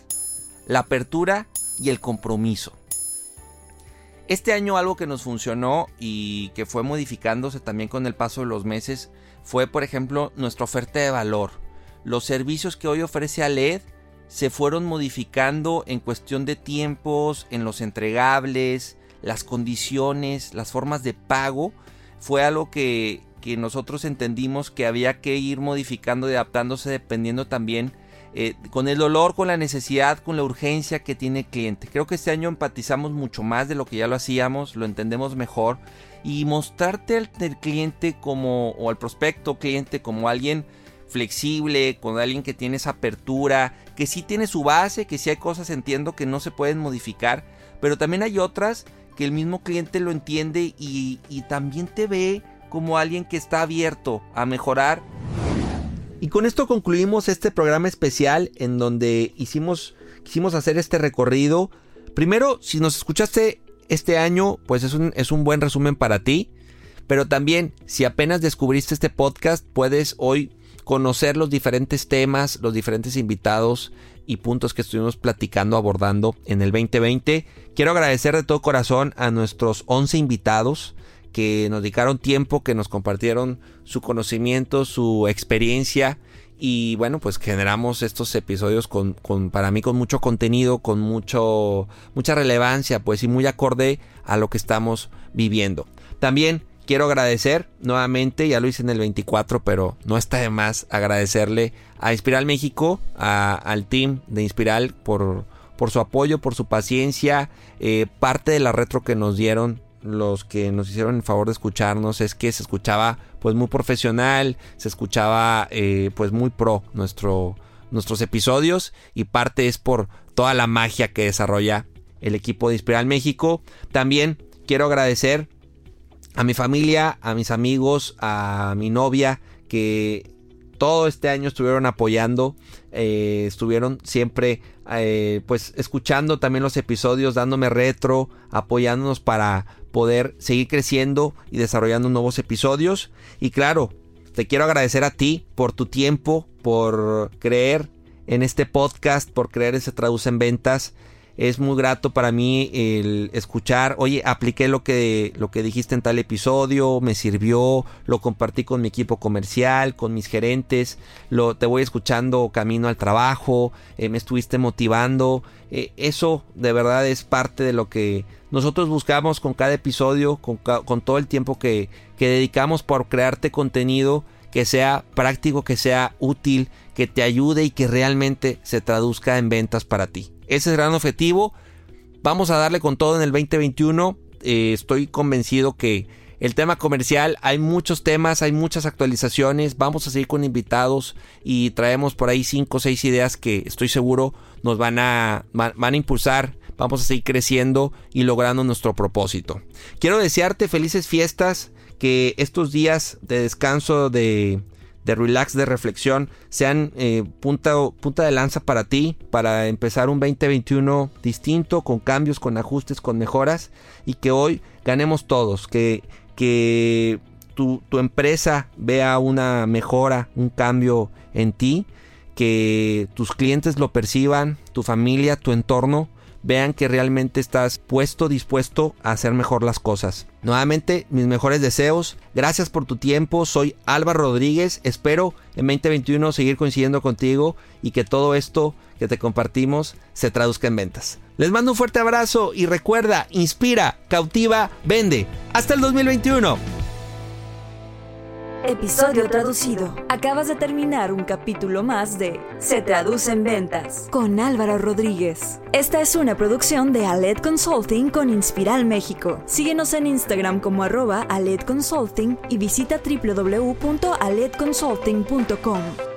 la apertura y el compromiso. Este año algo que nos funcionó y que fue modificándose también con el paso de los meses fue, por ejemplo, nuestra oferta de valor. Los servicios que hoy ofrece ALED se fueron modificando en cuestión de tiempos, en los entregables, las condiciones, las formas de pago. Fue algo que, que nosotros entendimos que había que ir modificando y adaptándose dependiendo también eh, con el dolor, con la necesidad, con la urgencia que tiene el cliente. Creo que este año empatizamos mucho más de lo que ya lo hacíamos, lo entendemos mejor y mostrarte al, cliente como, o al prospecto cliente como alguien flexible, con alguien que tiene esa apertura, que sí tiene su base, que sí hay cosas entiendo que no se pueden modificar, pero también hay otras que el mismo cliente lo entiende y también te ve como alguien que está abierto a mejorar y con esto concluimos este programa especial en donde hicimos, quisimos hacer este recorrido. Primero, si nos escuchaste este año, pues es un, es un buen resumen para ti. Pero también, si apenas descubriste este podcast, puedes hoy conocer los diferentes temas, los diferentes invitados y puntos que estuvimos platicando, abordando en el 2020. Quiero agradecer de todo corazón a nuestros 11 invitados que nos dedicaron tiempo, que nos compartieron su conocimiento, su experiencia y bueno, pues generamos estos episodios con, con, para mí con mucho contenido, con mucho mucha relevancia, pues y muy acorde a lo que estamos viviendo. También quiero agradecer nuevamente, ya lo hice en el 24, pero no está de más agradecerle a Inspiral México, a, al team de Inspiral por, por su apoyo, por su paciencia, eh, parte de la retro que nos dieron los que nos hicieron el favor de escucharnos es que se escuchaba pues muy profesional, se escuchaba eh, pues muy pro nuestro, nuestros episodios y parte es por toda la magia que desarrolla el equipo de Inspiral México. También quiero agradecer a mi familia, a mis amigos, a mi novia que todo este año estuvieron apoyando, eh, estuvieron siempre eh, pues escuchando también los episodios, dándome retro, apoyándonos para poder seguir creciendo y desarrollando nuevos episodios. Y claro, te quiero agradecer a ti por tu tiempo, por creer en este podcast, por creer en Se Traduce en Ventas. Es muy grato para mí el escuchar, oye, apliqué lo que, lo que dijiste en tal episodio, me sirvió, lo compartí con mi equipo comercial, con mis gerentes, lo, te voy escuchando camino al trabajo, eh, me estuviste motivando. Eh, eso de verdad es parte de lo que nosotros buscamos con cada episodio, con, con todo el tiempo que, que dedicamos por crearte contenido que sea práctico, que sea útil, que te ayude y que realmente se traduzca en ventas para ti. Ese es el gran objetivo. Vamos a darle con todo en el 2021. Eh, estoy convencido que el tema comercial, hay muchos temas, hay muchas actualizaciones. Vamos a seguir con invitados y traemos por ahí 5 o 6 ideas que estoy seguro nos van a, van a impulsar. Vamos a seguir creciendo y logrando nuestro propósito. Quiero desearte felices fiestas que estos días de descanso, de, de relax, de reflexión, sean eh, punta, punta de lanza para ti, para empezar un 2021 distinto, con cambios, con ajustes, con mejoras, y que hoy ganemos todos, que, que tu, tu empresa vea una mejora, un cambio en ti, que tus clientes lo perciban, tu familia, tu entorno, vean que realmente estás puesto, dispuesto a hacer mejor las cosas. Nuevamente, mis mejores deseos. Gracias por tu tiempo. Soy Álvaro Rodríguez. Espero en 2021 seguir coincidiendo contigo y que todo esto que te compartimos se traduzca en ventas. Les mando un fuerte abrazo y recuerda, inspira, cautiva, vende. Hasta el 2021. Episodio traducido. Acabas de terminar un capítulo más de Se traduce en ventas con Álvaro Rodríguez. Esta es una producción de Aled Consulting con Inspiral México. Síguenos en Instagram como arroba Aled Consulting y visita www.aledconsulting.com.